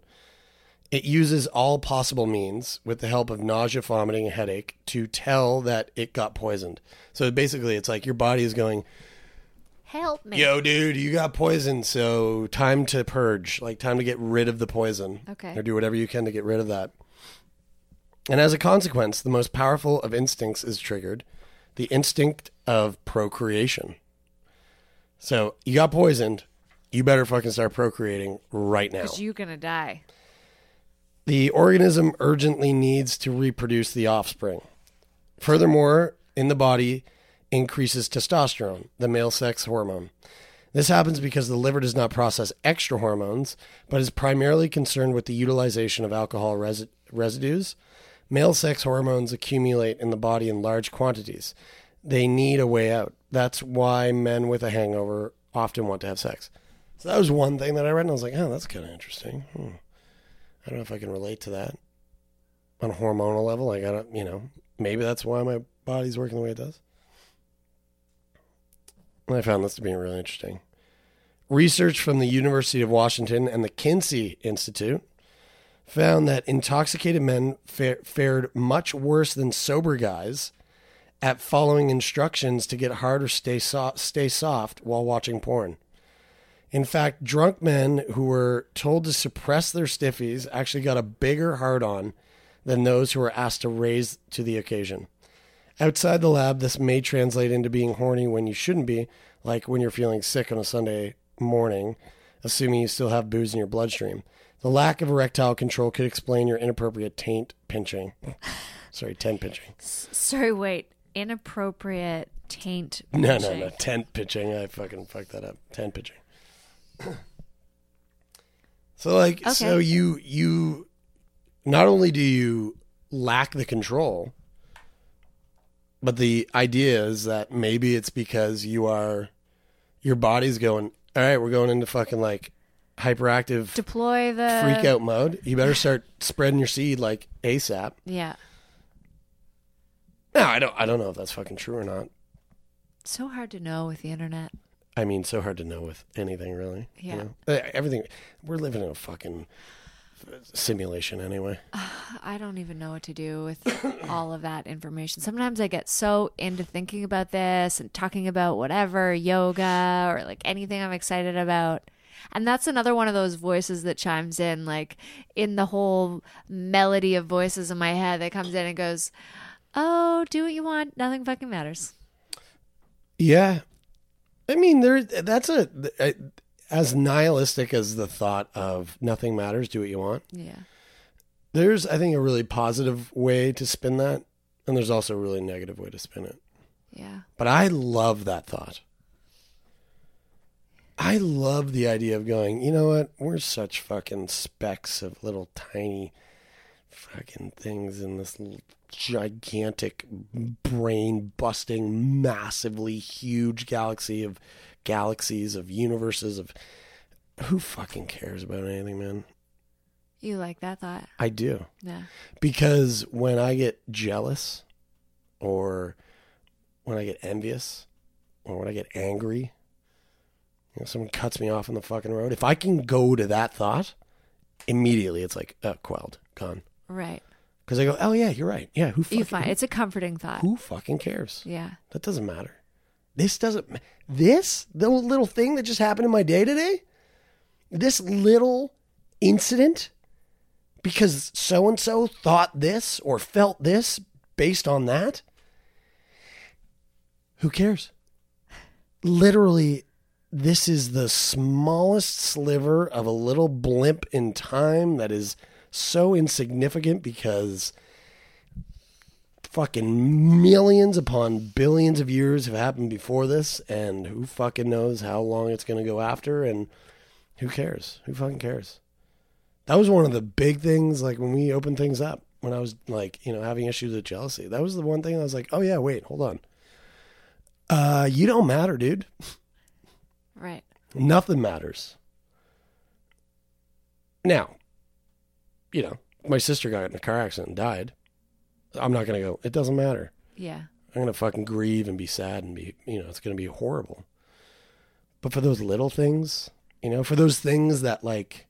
It uses all possible means, with the help of nausea, vomiting, and headache, to tell that it got poisoned. So basically, it's like your body is going, help me Yo, dude, you got poison, so time to purge. Like time to get rid of the poison. Okay. Or do whatever you can to get rid of that. And as a consequence, the most powerful of instincts is triggered the instinct of procreation. So you got poisoned, you better fucking start procreating right now. because you're gonna die The organism urgently needs to reproduce the offspring. Furthermore, in the body increases testosterone, the male sex hormone. This happens because the liver does not process extra hormones, but is primarily concerned with the utilization of alcohol resi- residues. Male sex hormones accumulate in the body in large quantities. They need a way out. That's why men with a hangover often want to have sex. So that was one thing that I read, and I was like, oh, that's kind of interesting. Hmm. I don't know if I can relate to that on a hormonal level. I don't, you know, maybe that's why my body's working the way it does. And I found this to be really interesting. Research from the University of Washington and the Kinsey Institute found that intoxicated men fa- fared much worse than sober guys at following instructions to get hard or stay, so- stay soft while watching porn. In fact, drunk men who were told to suppress their stiffies actually got a bigger hard on than those who were asked to raise to the occasion. Outside the lab, this may translate into being horny when you shouldn't be, like when you're feeling sick on a Sunday morning, assuming you still have booze in your bloodstream. The lack of erectile control could explain your inappropriate taint pinching. <laughs> Sorry, tent pinching. Sorry, wait. Inappropriate taint. <laughs> No, no, no. Tent pitching. I fucking fucked that up. Tent pitching. <clears throat> so like so you you not only do you lack the control, but the idea is that maybe it's because you are your body's going, All right, we're going into fucking like hyperactive Deploy the freak out mode. You better start spreading your seed like ASAP. Yeah. No, I don't I don't know if that's fucking true or not. So hard to know with the internet. I mean, so hard to know with anything, really. you Yeah. know? Uh, Everything. We're living in a fucking simulation anyway. <sighs> I don't even know what to do with <coughs> all of that information. Sometimes I get so into thinking about this and talking about whatever, yoga or like anything I'm excited about. And that's another one of those voices that chimes in, like in the whole melody of voices in my head that comes in and goes, Oh, do what you want. Nothing fucking matters. Yeah. I mean, there. That's a as nihilistic as the thought of nothing matters. Do what you want. Yeah. There's, I think, a really positive way to spin that, and there's also a really negative way to spin it. Yeah. But I love that thought. I love the idea of going, you know what? We're such fucking specks of little tiny fucking things in this l- gigantic brain busting, massively huge galaxy of galaxies, of universes, of who fucking cares about anything, man? You like that thought? I do Yeah. because when I get jealous or when I get envious or when I get angry, you know, someone cuts me off on the fucking road, if I can go to that thought, immediately it's like, uh, quelled, gone. Right. Because I go, oh yeah, you're right. Yeah, who fucking, You find it's a comforting thought. who fucking cares? Yeah. That doesn't matter. This doesn't. This the little thing that just happened in my day today. This little incident, because so and so thought this or felt this based on that. Who cares? Literally, this is the smallest sliver of a little blimp in time that is so insignificant because fucking millions upon billions of years have happened before this, and who fucking knows how long it's going to go after, and who cares? Who fucking cares? That was one of the big things, like when we opened things up, when I was like, you know, having issues with jealousy. That was the one thing I was like, oh yeah, wait, hold on. Uh, you don't matter, dude. Right. Nothing matters. Now, you know, my sister got in a car accident and died. I'm not going to go, it doesn't matter. Yeah. I'm gonna fucking grieve and be sad and be, you know, it's gonna be horrible. But for those little things, you know, for those things that like,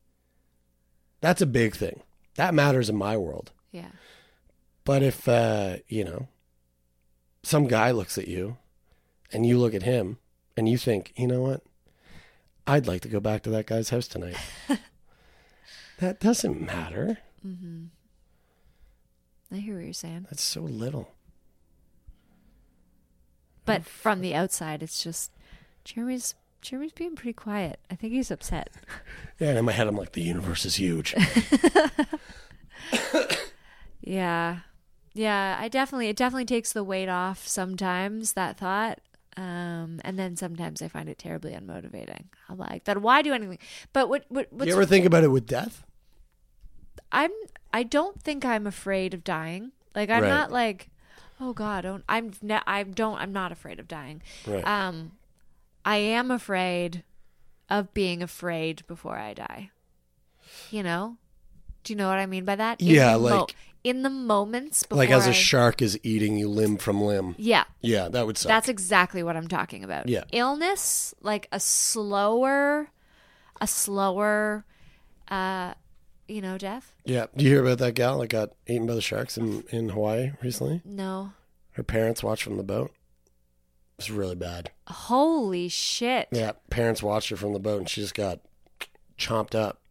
that's a big thing. That matters in my world. Yeah. But if, uh, you know, some guy looks at you and you look at him and you think, you know what? I'd like to go back to that guy's house tonight. <laughs> that doesn't matter. Mm-hmm. I hear what you're saying. That's so little. But from the outside, it's just Jeremie's Jeremie's being pretty quiet. I think he's upset. <laughs> Yeah, and in my head, I'm like, the universe is huge. <laughs> Yeah. Yeah, I definitely it definitely takes the weight off sometimes that thought. Um, and then sometimes I find it terribly unmotivating. I'm like, that why do anything? But what what what's you ever think about it with death? I'm I don't think I'm afraid of dying. Like I'm Right. not like, oh God, don't I'm ne- I don't I'm not afraid of dying. Right. Um, I am afraid of being afraid before I die. You know, do you know what I mean by that? Yeah, the like- in the moments before like as a I- shark is eating you limb from limb. Yeah, Yeah, that would suck. that's exactly what I'm talking about. Yeah. illness, like a slower, a slower, uh, you know, Jeff? yeah. Do you hear about that gal that got eaten by the sharks in, in Hawaii recently? No, Her parents watched from the boat. It's really bad. holy shit. Yeah, parents watched her from the boat and she just got chomped up.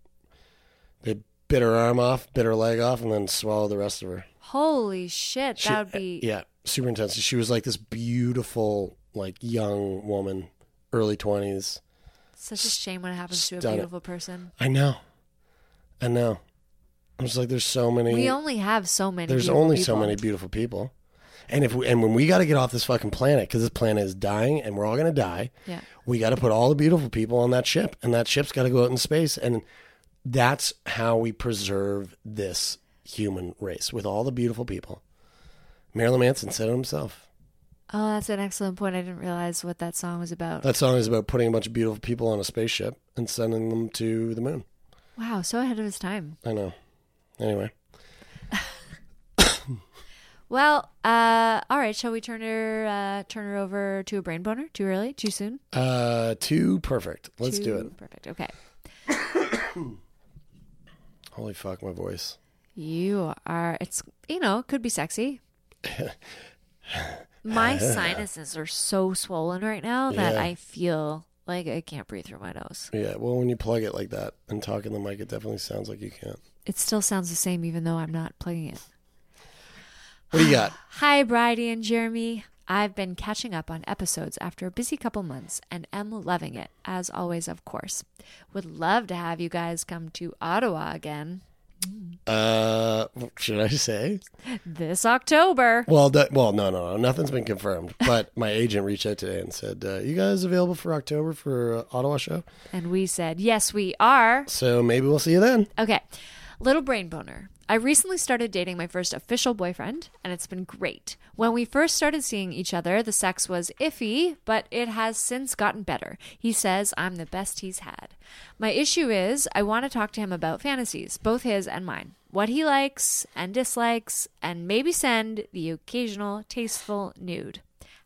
They bit her arm off, bit her leg off, and then swallowed the rest of her. Holy shit, She- that would be uh, yeah, super intense. She was like this beautiful, like young woman, early twenties. such a shame when it happens to a beautiful person. I know. I know. I'm just like, there's so many. We only have so many. there's only so many beautiful people. And if we, and when we got to get off this fucking planet because this planet is dying and we're all gonna die, Yeah. we got to put all the beautiful people on that ship, and that ship's got to go out in space, and that's how we preserve this human race with all the beautiful people. Marilyn Manson said it himself. Oh, that's an excellent point. I didn't realize what that song was about. That song is about putting a bunch of beautiful people on a spaceship and sending them to the moon. Wow, so ahead of his time. I know. Anyway, <coughs> Well, uh, all right. Shall we turn her uh, turn her over to a brain boner? Too early? Too soon? uh, too perfect. Let's do it. Perfect. Okay. <coughs> Holy fuck, my voice. You are. It's you know could be sexy. <laughs> My sinuses are so swollen right now that Yeah. I feel like I can't breathe through my nose. Yeah, well, when you plug it like that and talk in the mic, it definitely sounds like you can't. It still sounds the same even though I'm not plugging it. What do you got? <sighs> Hi, Bryde and Jeremie. I've been catching up on episodes after a busy couple months and am loving it, as always, of course. Would love to have you guys come to Ottawa again Uh, should I say? this October. Well, that, well, no, no, no, nothing's been confirmed. But my agent reached out today and said, uh, "You guys available for October for uh, Ottawa show?" And we said, yes, we are. So maybe we'll see you then. Okay, little brain boner. I recently started dating my first official boyfriend, and it's been great. When we first started seeing each other, the sex was iffy, but it has since gotten better. He says I'm the best he's had. My issue is I want to talk to him about fantasies, both his and mine, what he likes and dislikes, and maybe send the occasional tasteful nude.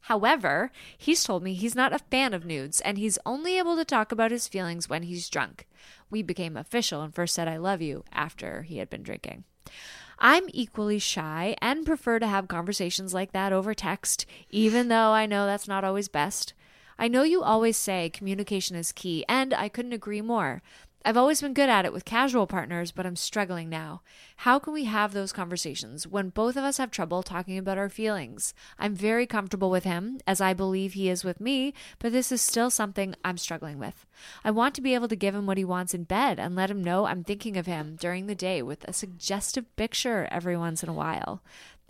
However, he's told me he's not a fan of nudes and he's only able to talk about his feelings when he's drunk. We became official and first said I love you after he had been drinking. I'm equally shy and prefer to have conversations like that over text, even though I know that's not always best. I know you always say communication is key, and I couldn't agree more. I've always been good at it with casual partners, but I'm struggling now. How can we have those conversations when both of us have trouble talking about our feelings? I'm very comfortable with him, as I believe he is with me, but this is still something I'm struggling with. I want to be able to give him what he wants in bed and let him know I'm thinking of him during the day with a suggestive picture every once in a while.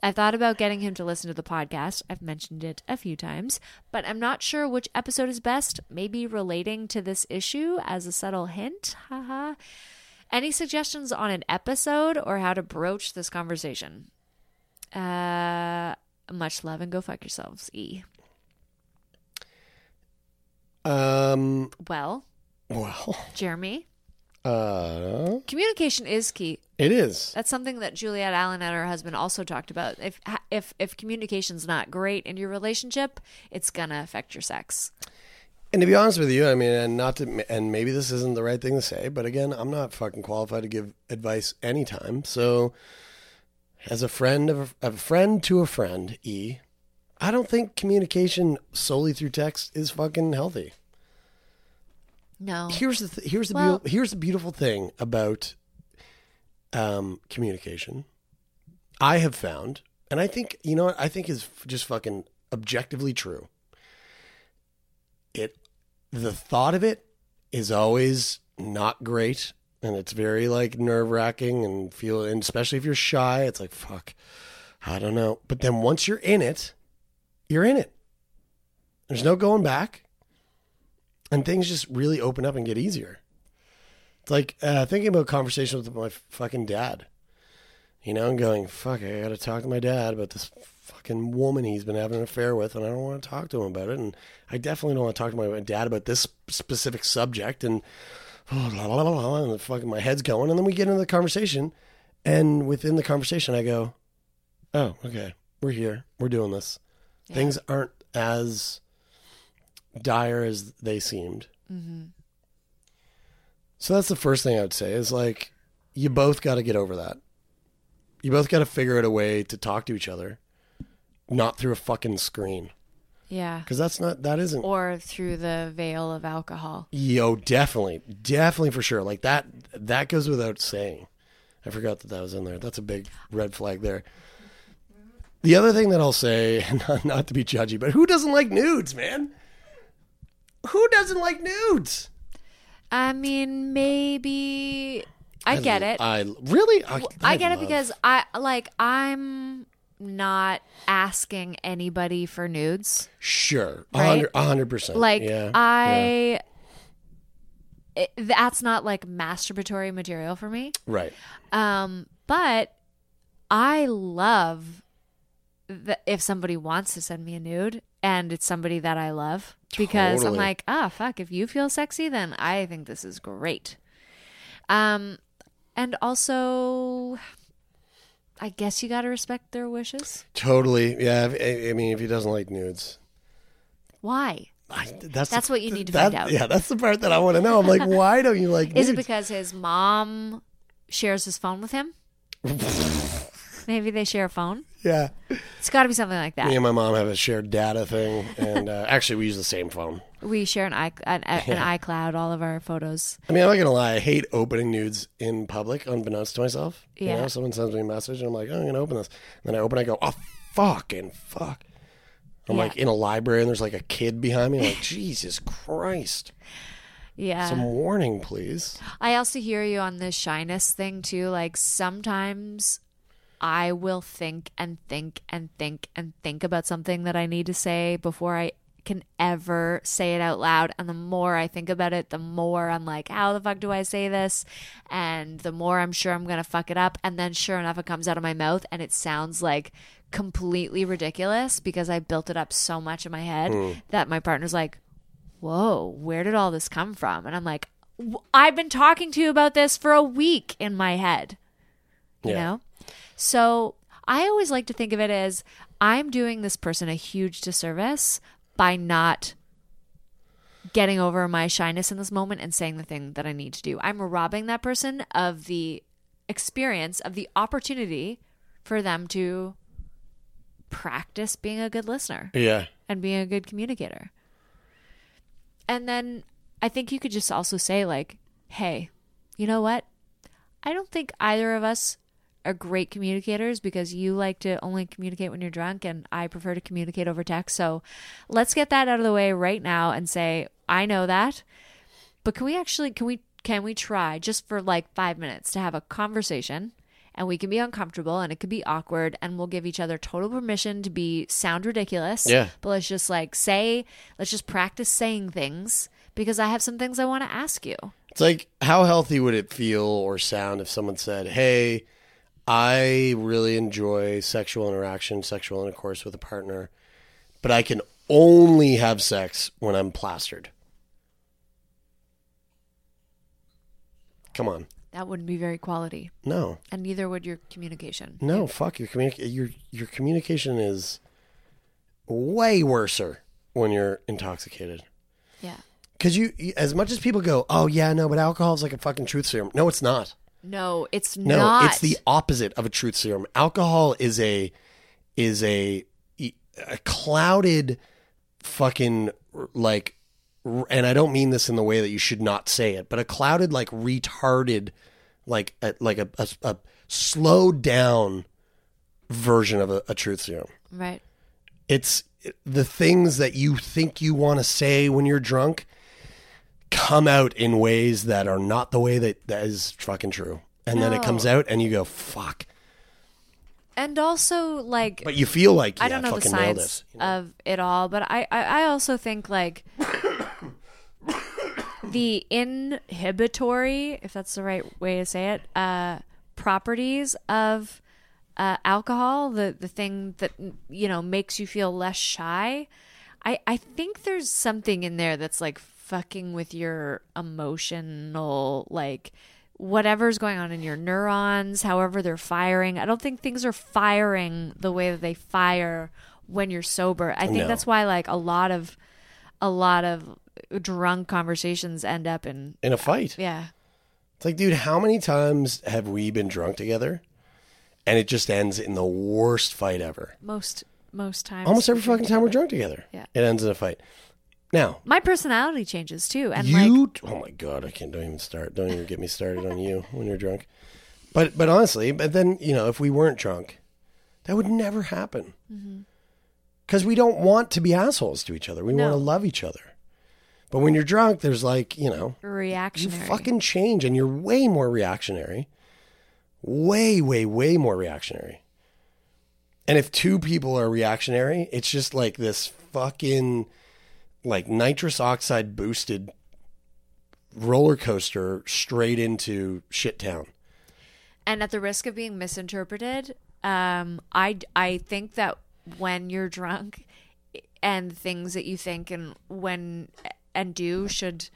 I've thought about getting him to listen to the podcast. I've mentioned it a few times, but I'm not sure which episode is best. Maybe relating to this issue as a subtle hint. Haha. Any suggestions on an episode or how to broach this conversation? Uh, much love and go fuck yourselves. E. Um, Well, well, Jeremie, uh, communication is key. it is. That's something that Juliet Allen and her husband also talked about. If if if communication's not great in your relationship, it's gonna affect your sex. And to be honest with you, I mean, and not to, and maybe this isn't the right thing to say, but again, I'm not fucking qualified to give advice anytime. So, as a friend of a, a friend to a friend, E, I don't think communication solely through text is fucking healthy. No. Here's the th- here's the Well- beautiful, here's the beautiful thing about um, communication. I have found, and I think you know what I think is just fucking objectively true. It the thought of it is always not great, and it's very like nerve wracking and feel, and especially if you're shy, it's like fuck, I don't know. But then once you're in it, you're in it. There's no going back and things just really open up and get easier. It's like uh, thinking about conversations with my fucking dad, you know, and going, "Fuck, I got to talk to my dad about this fucking woman he's been having an affair with, and I don't want to talk to him about it, and I definitely don't want to talk to my dad about this specific subject." And oh, la, la, la, la, and the fucking my head's going, and then we get into the conversation, and within the conversation, I go, "Oh, okay, we're here, we're doing this. Things aren't as." Dire as they seemed. Mm-hmm. So that's the first thing I would say is like, you both got to get over that. You both got to figure out a way to talk to each other, not through a fucking screen. Yeah. Because that's not, that isn't. Or through the veil of alcohol. Yo, definitely, definitely for sure. Like that, that goes without saying. I forgot that that was in there. That's a big red flag there. The other thing that I'll say, <laughs> not, not to be judgy, but who doesn't like nudes, man? Who doesn't like nudes? I mean, maybe I get it. I really, I, I get it love- because I like I'm not asking anybody for nudes. sure, a Right? hundred, a hundred percent. Like yeah, yeah. I it- that's not like masturbatory material for me. right. Um but I love that if somebody wants to send me a nude and it's somebody that I love because I'm like, "Ah, fuck, if you feel sexy then I think this is great." Um and also I guess you got to respect their wishes. Totally. Yeah. I, I mean, if he doesn't like nudes, Why? I, that's That's what you need to that- find out. Yeah, that's the part that I want to know. I'm like, <laughs> why don't you like? Is it because his mom shares his phone with him? <laughs> Maybe they share a phone. <laughs> Yeah. It's got to be something like that. Me and my mom have a shared data thing, and uh, actually, we use the same phone. We share an, i an, an Yeah. iCloud, all of our photos. I mean, I'm not gonna lie. I hate opening nudes in public, unbeknownst to myself. You Yeah. know, someone sends me a message, and I'm like, oh, I'm gonna open this. And then I open, I go, oh, fucking fuck. I'm Yeah. like in a library, and there's like a kid behind me. I'm like, Jesus Christ! Yeah. Some warning, please. I also hear you on the shyness thing too. Like sometimes I will think and think and think and think about something that I need to say before I can ever say it out loud. And the more I think about it, the more I'm like, how the fuck do I say this? And the more I'm sure I'm going to fuck it up. And then sure enough, it comes out of my mouth and it sounds like completely ridiculous because I built it up so much in my head hmm. that my partner's like, whoa, where did all this come from? And I'm like, I've been talking to you about this for a week in my head, you Yeah. know? So I always like to think of it as I'm doing this person a huge disservice by not getting over my shyness in this moment and saying the thing that I need to do. I'm robbing that person of the experience, of the opportunity for them to practice being a good listener Yeah. and being a good communicator. And then I think you could just also say, like, hey, you know what? I don't think either of us are great communicators because you like to only communicate when you're drunk and I prefer to communicate over text. So let's get that out of the way right now and say, I know that. But can we actually can we can we try just for like 5 minutes to have a conversation and we can be uncomfortable and it could be awkward and we'll give each other total permission to be sound ridiculous. Yeah. But let's just like say let's just practice saying things because I have some things I want to ask you. It's like, how healthy would it feel or sound if someone said, "Hey, I really enjoy sexual interaction, sexual intercourse with a partner, but I can only have sex when I'm plastered." Come on, That wouldn't be very quality. no, And neither would your communication. no, fuck your communic- your your communication is way worser when you're intoxicated. Yeah. Because you, as much as people go, "Oh yeah, no," but alcohol is like a fucking truth serum. No, it's not. No, it's No, not. it's the opposite of a truth serum. Alcohol is a is a a clouded fucking like and I don't mean this in the way that you should not say it, but a clouded like retarded like a, like a, a, a slowed down version of a, a truth serum. right. It's the things that you think you want to say when you're drunk come out in ways that are not the way that that is fucking true. And then it comes out and you go, fuck. And also like But you feel like, yeah, I don't know the fucking nailed science it. of it all, but I, I, I also think like <coughs> the inhibitory, if that's the right way to say it, uh, properties of uh, alcohol, the the thing that you know makes you feel less shy. I I think there's something in there that's like fucking with your emotional like whatever's going on in your neurons, however they're firing. I don't think things are firing the way that they fire when you're sober. I think No. that's why like a lot of a lot of drunk conversations end up in In a fight. yeah. It's like, dude, how many times have we been drunk together? And it just ends in the worst fight ever. Most most times. Almost every fucking time we're drunk together. Yeah. It ends in a fight. Now, My personality changes too, and like you oh my god, I can't don't even start. Don't even get me started on you when you're drunk. But but honestly, but then, you know, if we weren't drunk, that would never happen. Mm-hmm. Cuz we don't want to be assholes to each other. We No. want to love each other. But when you're drunk, there's like, you know, you Reactionary. fucking change and you're way more reactionary. Way, way, way more reactionary. And if two people are reactionary, it's just like this fucking like nitrous oxide boosted roller coaster straight into shit town. and at the risk of being misinterpreted, um, I I think that when you're drunk, and things that you think and when and do should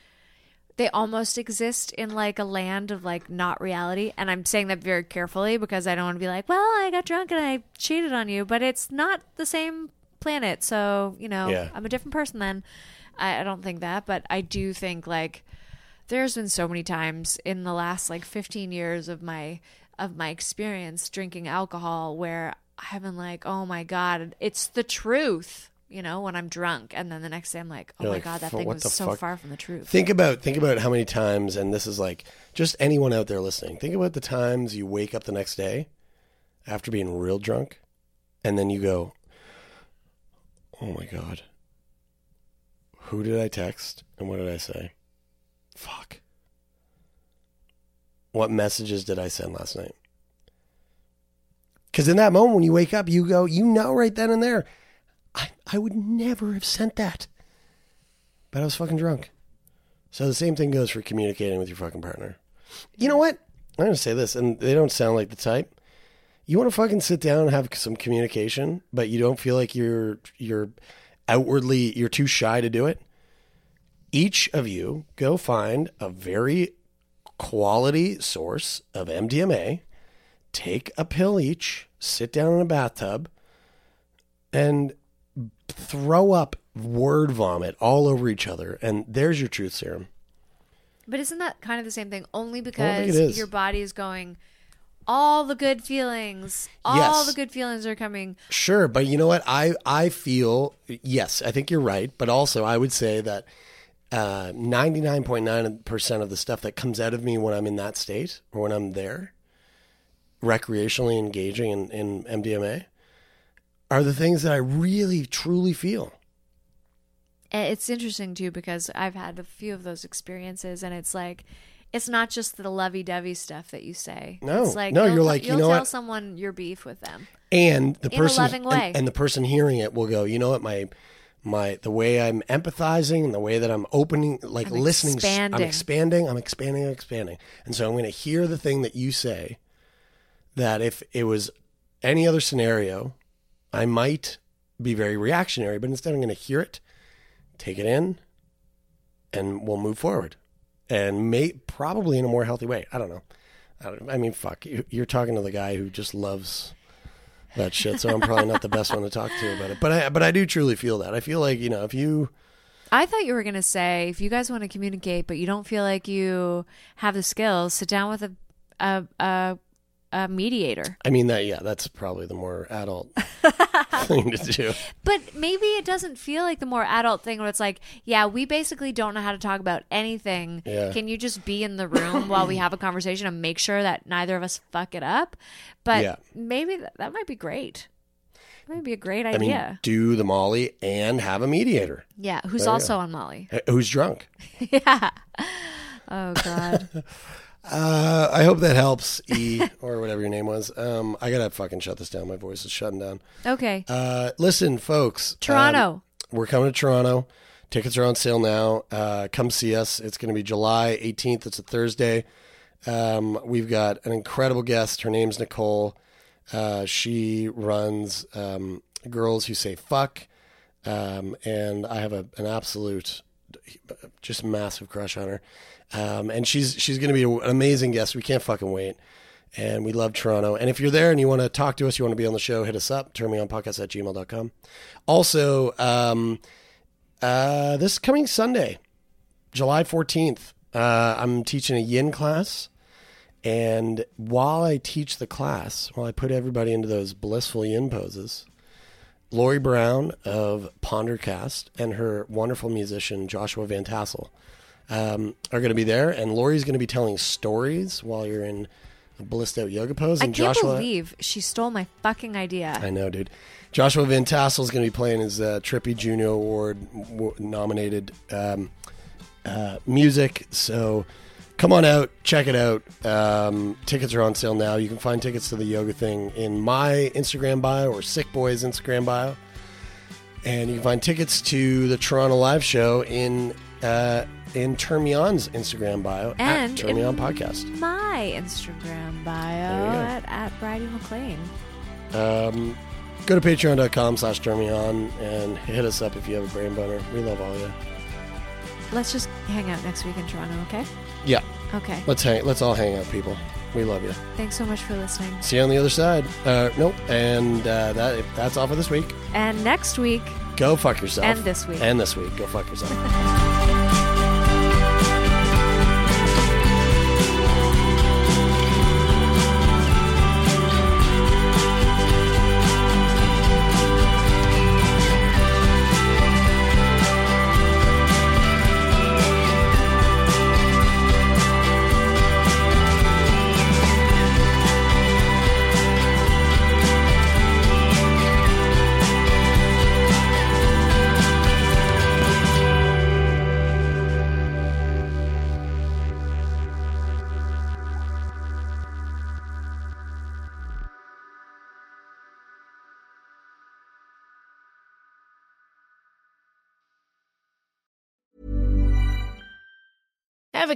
they almost exist in like a land of like not reality and i'm saying that very carefully because i don't want to be like well i got drunk and i cheated on you but it's not the same planet so you know Yeah. i'm a different person then I, I don't think that but i do think like there's been so many times in the last like 15 years of my of my experience drinking alcohol where i've been like oh my god it's the truth you know when i'm drunk and then the next day i'm like oh You're my like, god that thing was so fuck?" far from the truth Think about think about how many times, and this is like just anyone out there listening. Think about the times you wake up the next day after being real drunk, and then you go, "Oh my god, who did I text and what did I say? Fuck, what messages did I send last night?" Because in that moment when you wake up, you go, you know, right then and there, I I would never have sent that but I was fucking drunk. So the same thing goes for communicating with your fucking partner. You know what? I'm going to say this, and they don't sound like the type. You want to fucking sit down and have some communication, but you don't feel like you're you're outwardly you're too shy to do it. Each of you go find a very quality source of MDMA, take a pill each, sit down in a bathtub, and throw up word vomit all over each other, and there's your truth serum. But isn't that kind of the same thing? Only because your body is going, all the good feelings, all Yes. the good feelings are coming. Sure, but you know what? I I feel yes, I think you're right, but also I would say that uh, 99.9% of the stuff that comes out of me when I'm in that state or when I'm there, recreationally engaging in, in MDMA, are the things that I really truly feel. It's interesting too because I've had a few of those experiences, and it's like, it's not just the lovey-dovey stuff that you say. No, it's like no, you're like, you know tell what? someone your beef with them. and the In a person loving way. And, and the person hearing it will go you know what my my the way i'm empathizing and the way that i'm opening like I'm listening i'm expanding. expanding i'm expanding i'm expanding and so i'm going to hear the thing that you say that if it was any other scenario i might be very reactionary but instead i'm going to hear it take it in and we'll move forward and may probably in a more healthy way i don't know I, don't, I mean, fuck. you- You're talking to the guy who just loves that shit, so I'm probably not the best one to talk to about it. But I, but I do truly feel that. I feel like you know, if you, I thought you were going to say if you guys want to communicate, but you don't feel like you have the skills, sit down with a a a, a mediator. I mean that, yeah, that's probably the more adult <laughs> thing to do. But maybe it doesn't feel like the more adult thing where it's like, yeah, we basically don't know how to talk about anything. Yeah. Can you just be in the room while we have a conversation and make sure that neither of us fuck it up? But Yeah. maybe that, that might be great. That might be a great I mean, idea. do the Molly and have a mediator yeah, who's There also on Molly. who's drunk. <laughs> yeah. Oh God. <laughs> Uh, I hope that helps, E or whatever your name was. Um, I gotta fucking shut this down. My voice is shutting down. Okay. Uh, listen, folks. Toronto. um, we're coming to Toronto. Tickets are on sale now. Uh, come see us. It's going to be July 18th. It's a Thursday. Um, we've got an incredible guest. Her name's Nicole. Uh, she runs um, Girls Who Say Fuck. Um, and I have a, an absolute, just massive crush on her. Um, and she's she's going to be an amazing guest. We can't fucking wait. And we love Toronto. And if you're there and you want to talk to us, you want to be on the show, hit us up, turnmeonpodcast at gmail.com. Also, um, uh, this coming Sunday, July 14th, uh, I'm teaching a yin class. And while I teach the class, while I put everybody into those blissful yin poses, Lori Brown of Pondercast and her wonderful musician Joshua Van Tassel um, are going to be there. And Lori's going to be telling stories while you're in a blissed out yoga pose. I And can't Joshua, believe she stole my fucking idea. I know, dude. Joshua Van Tassel is going to be playing his uh, Trippy Juno Award w- nominated um, uh, music. So come on out, check it out. Um, tickets are on sale now. You can find tickets to the yoga thing in my Instagram bio or Sick Boy's Instagram bio. And you can find tickets to the Toronto live show in uh, in Turn Me On's Instagram bio And at Turn Me On Podcast. My Instagram bio There you go. at, at Bryde MacLean. Um, go to patreon.com slash Turn Me On and hit us up if you have a brain boner. We love all you. Let's just hang out next week in Toronto, okay? Yeah, Okay. let's hang. Let's all hang out, people. We love you. Thanks so much for listening. See you on the other side. Uh, nope. And uh, that that's all for this week. And next week, Go fuck yourself. And this week. And this week. Go fuck yourself. <laughs>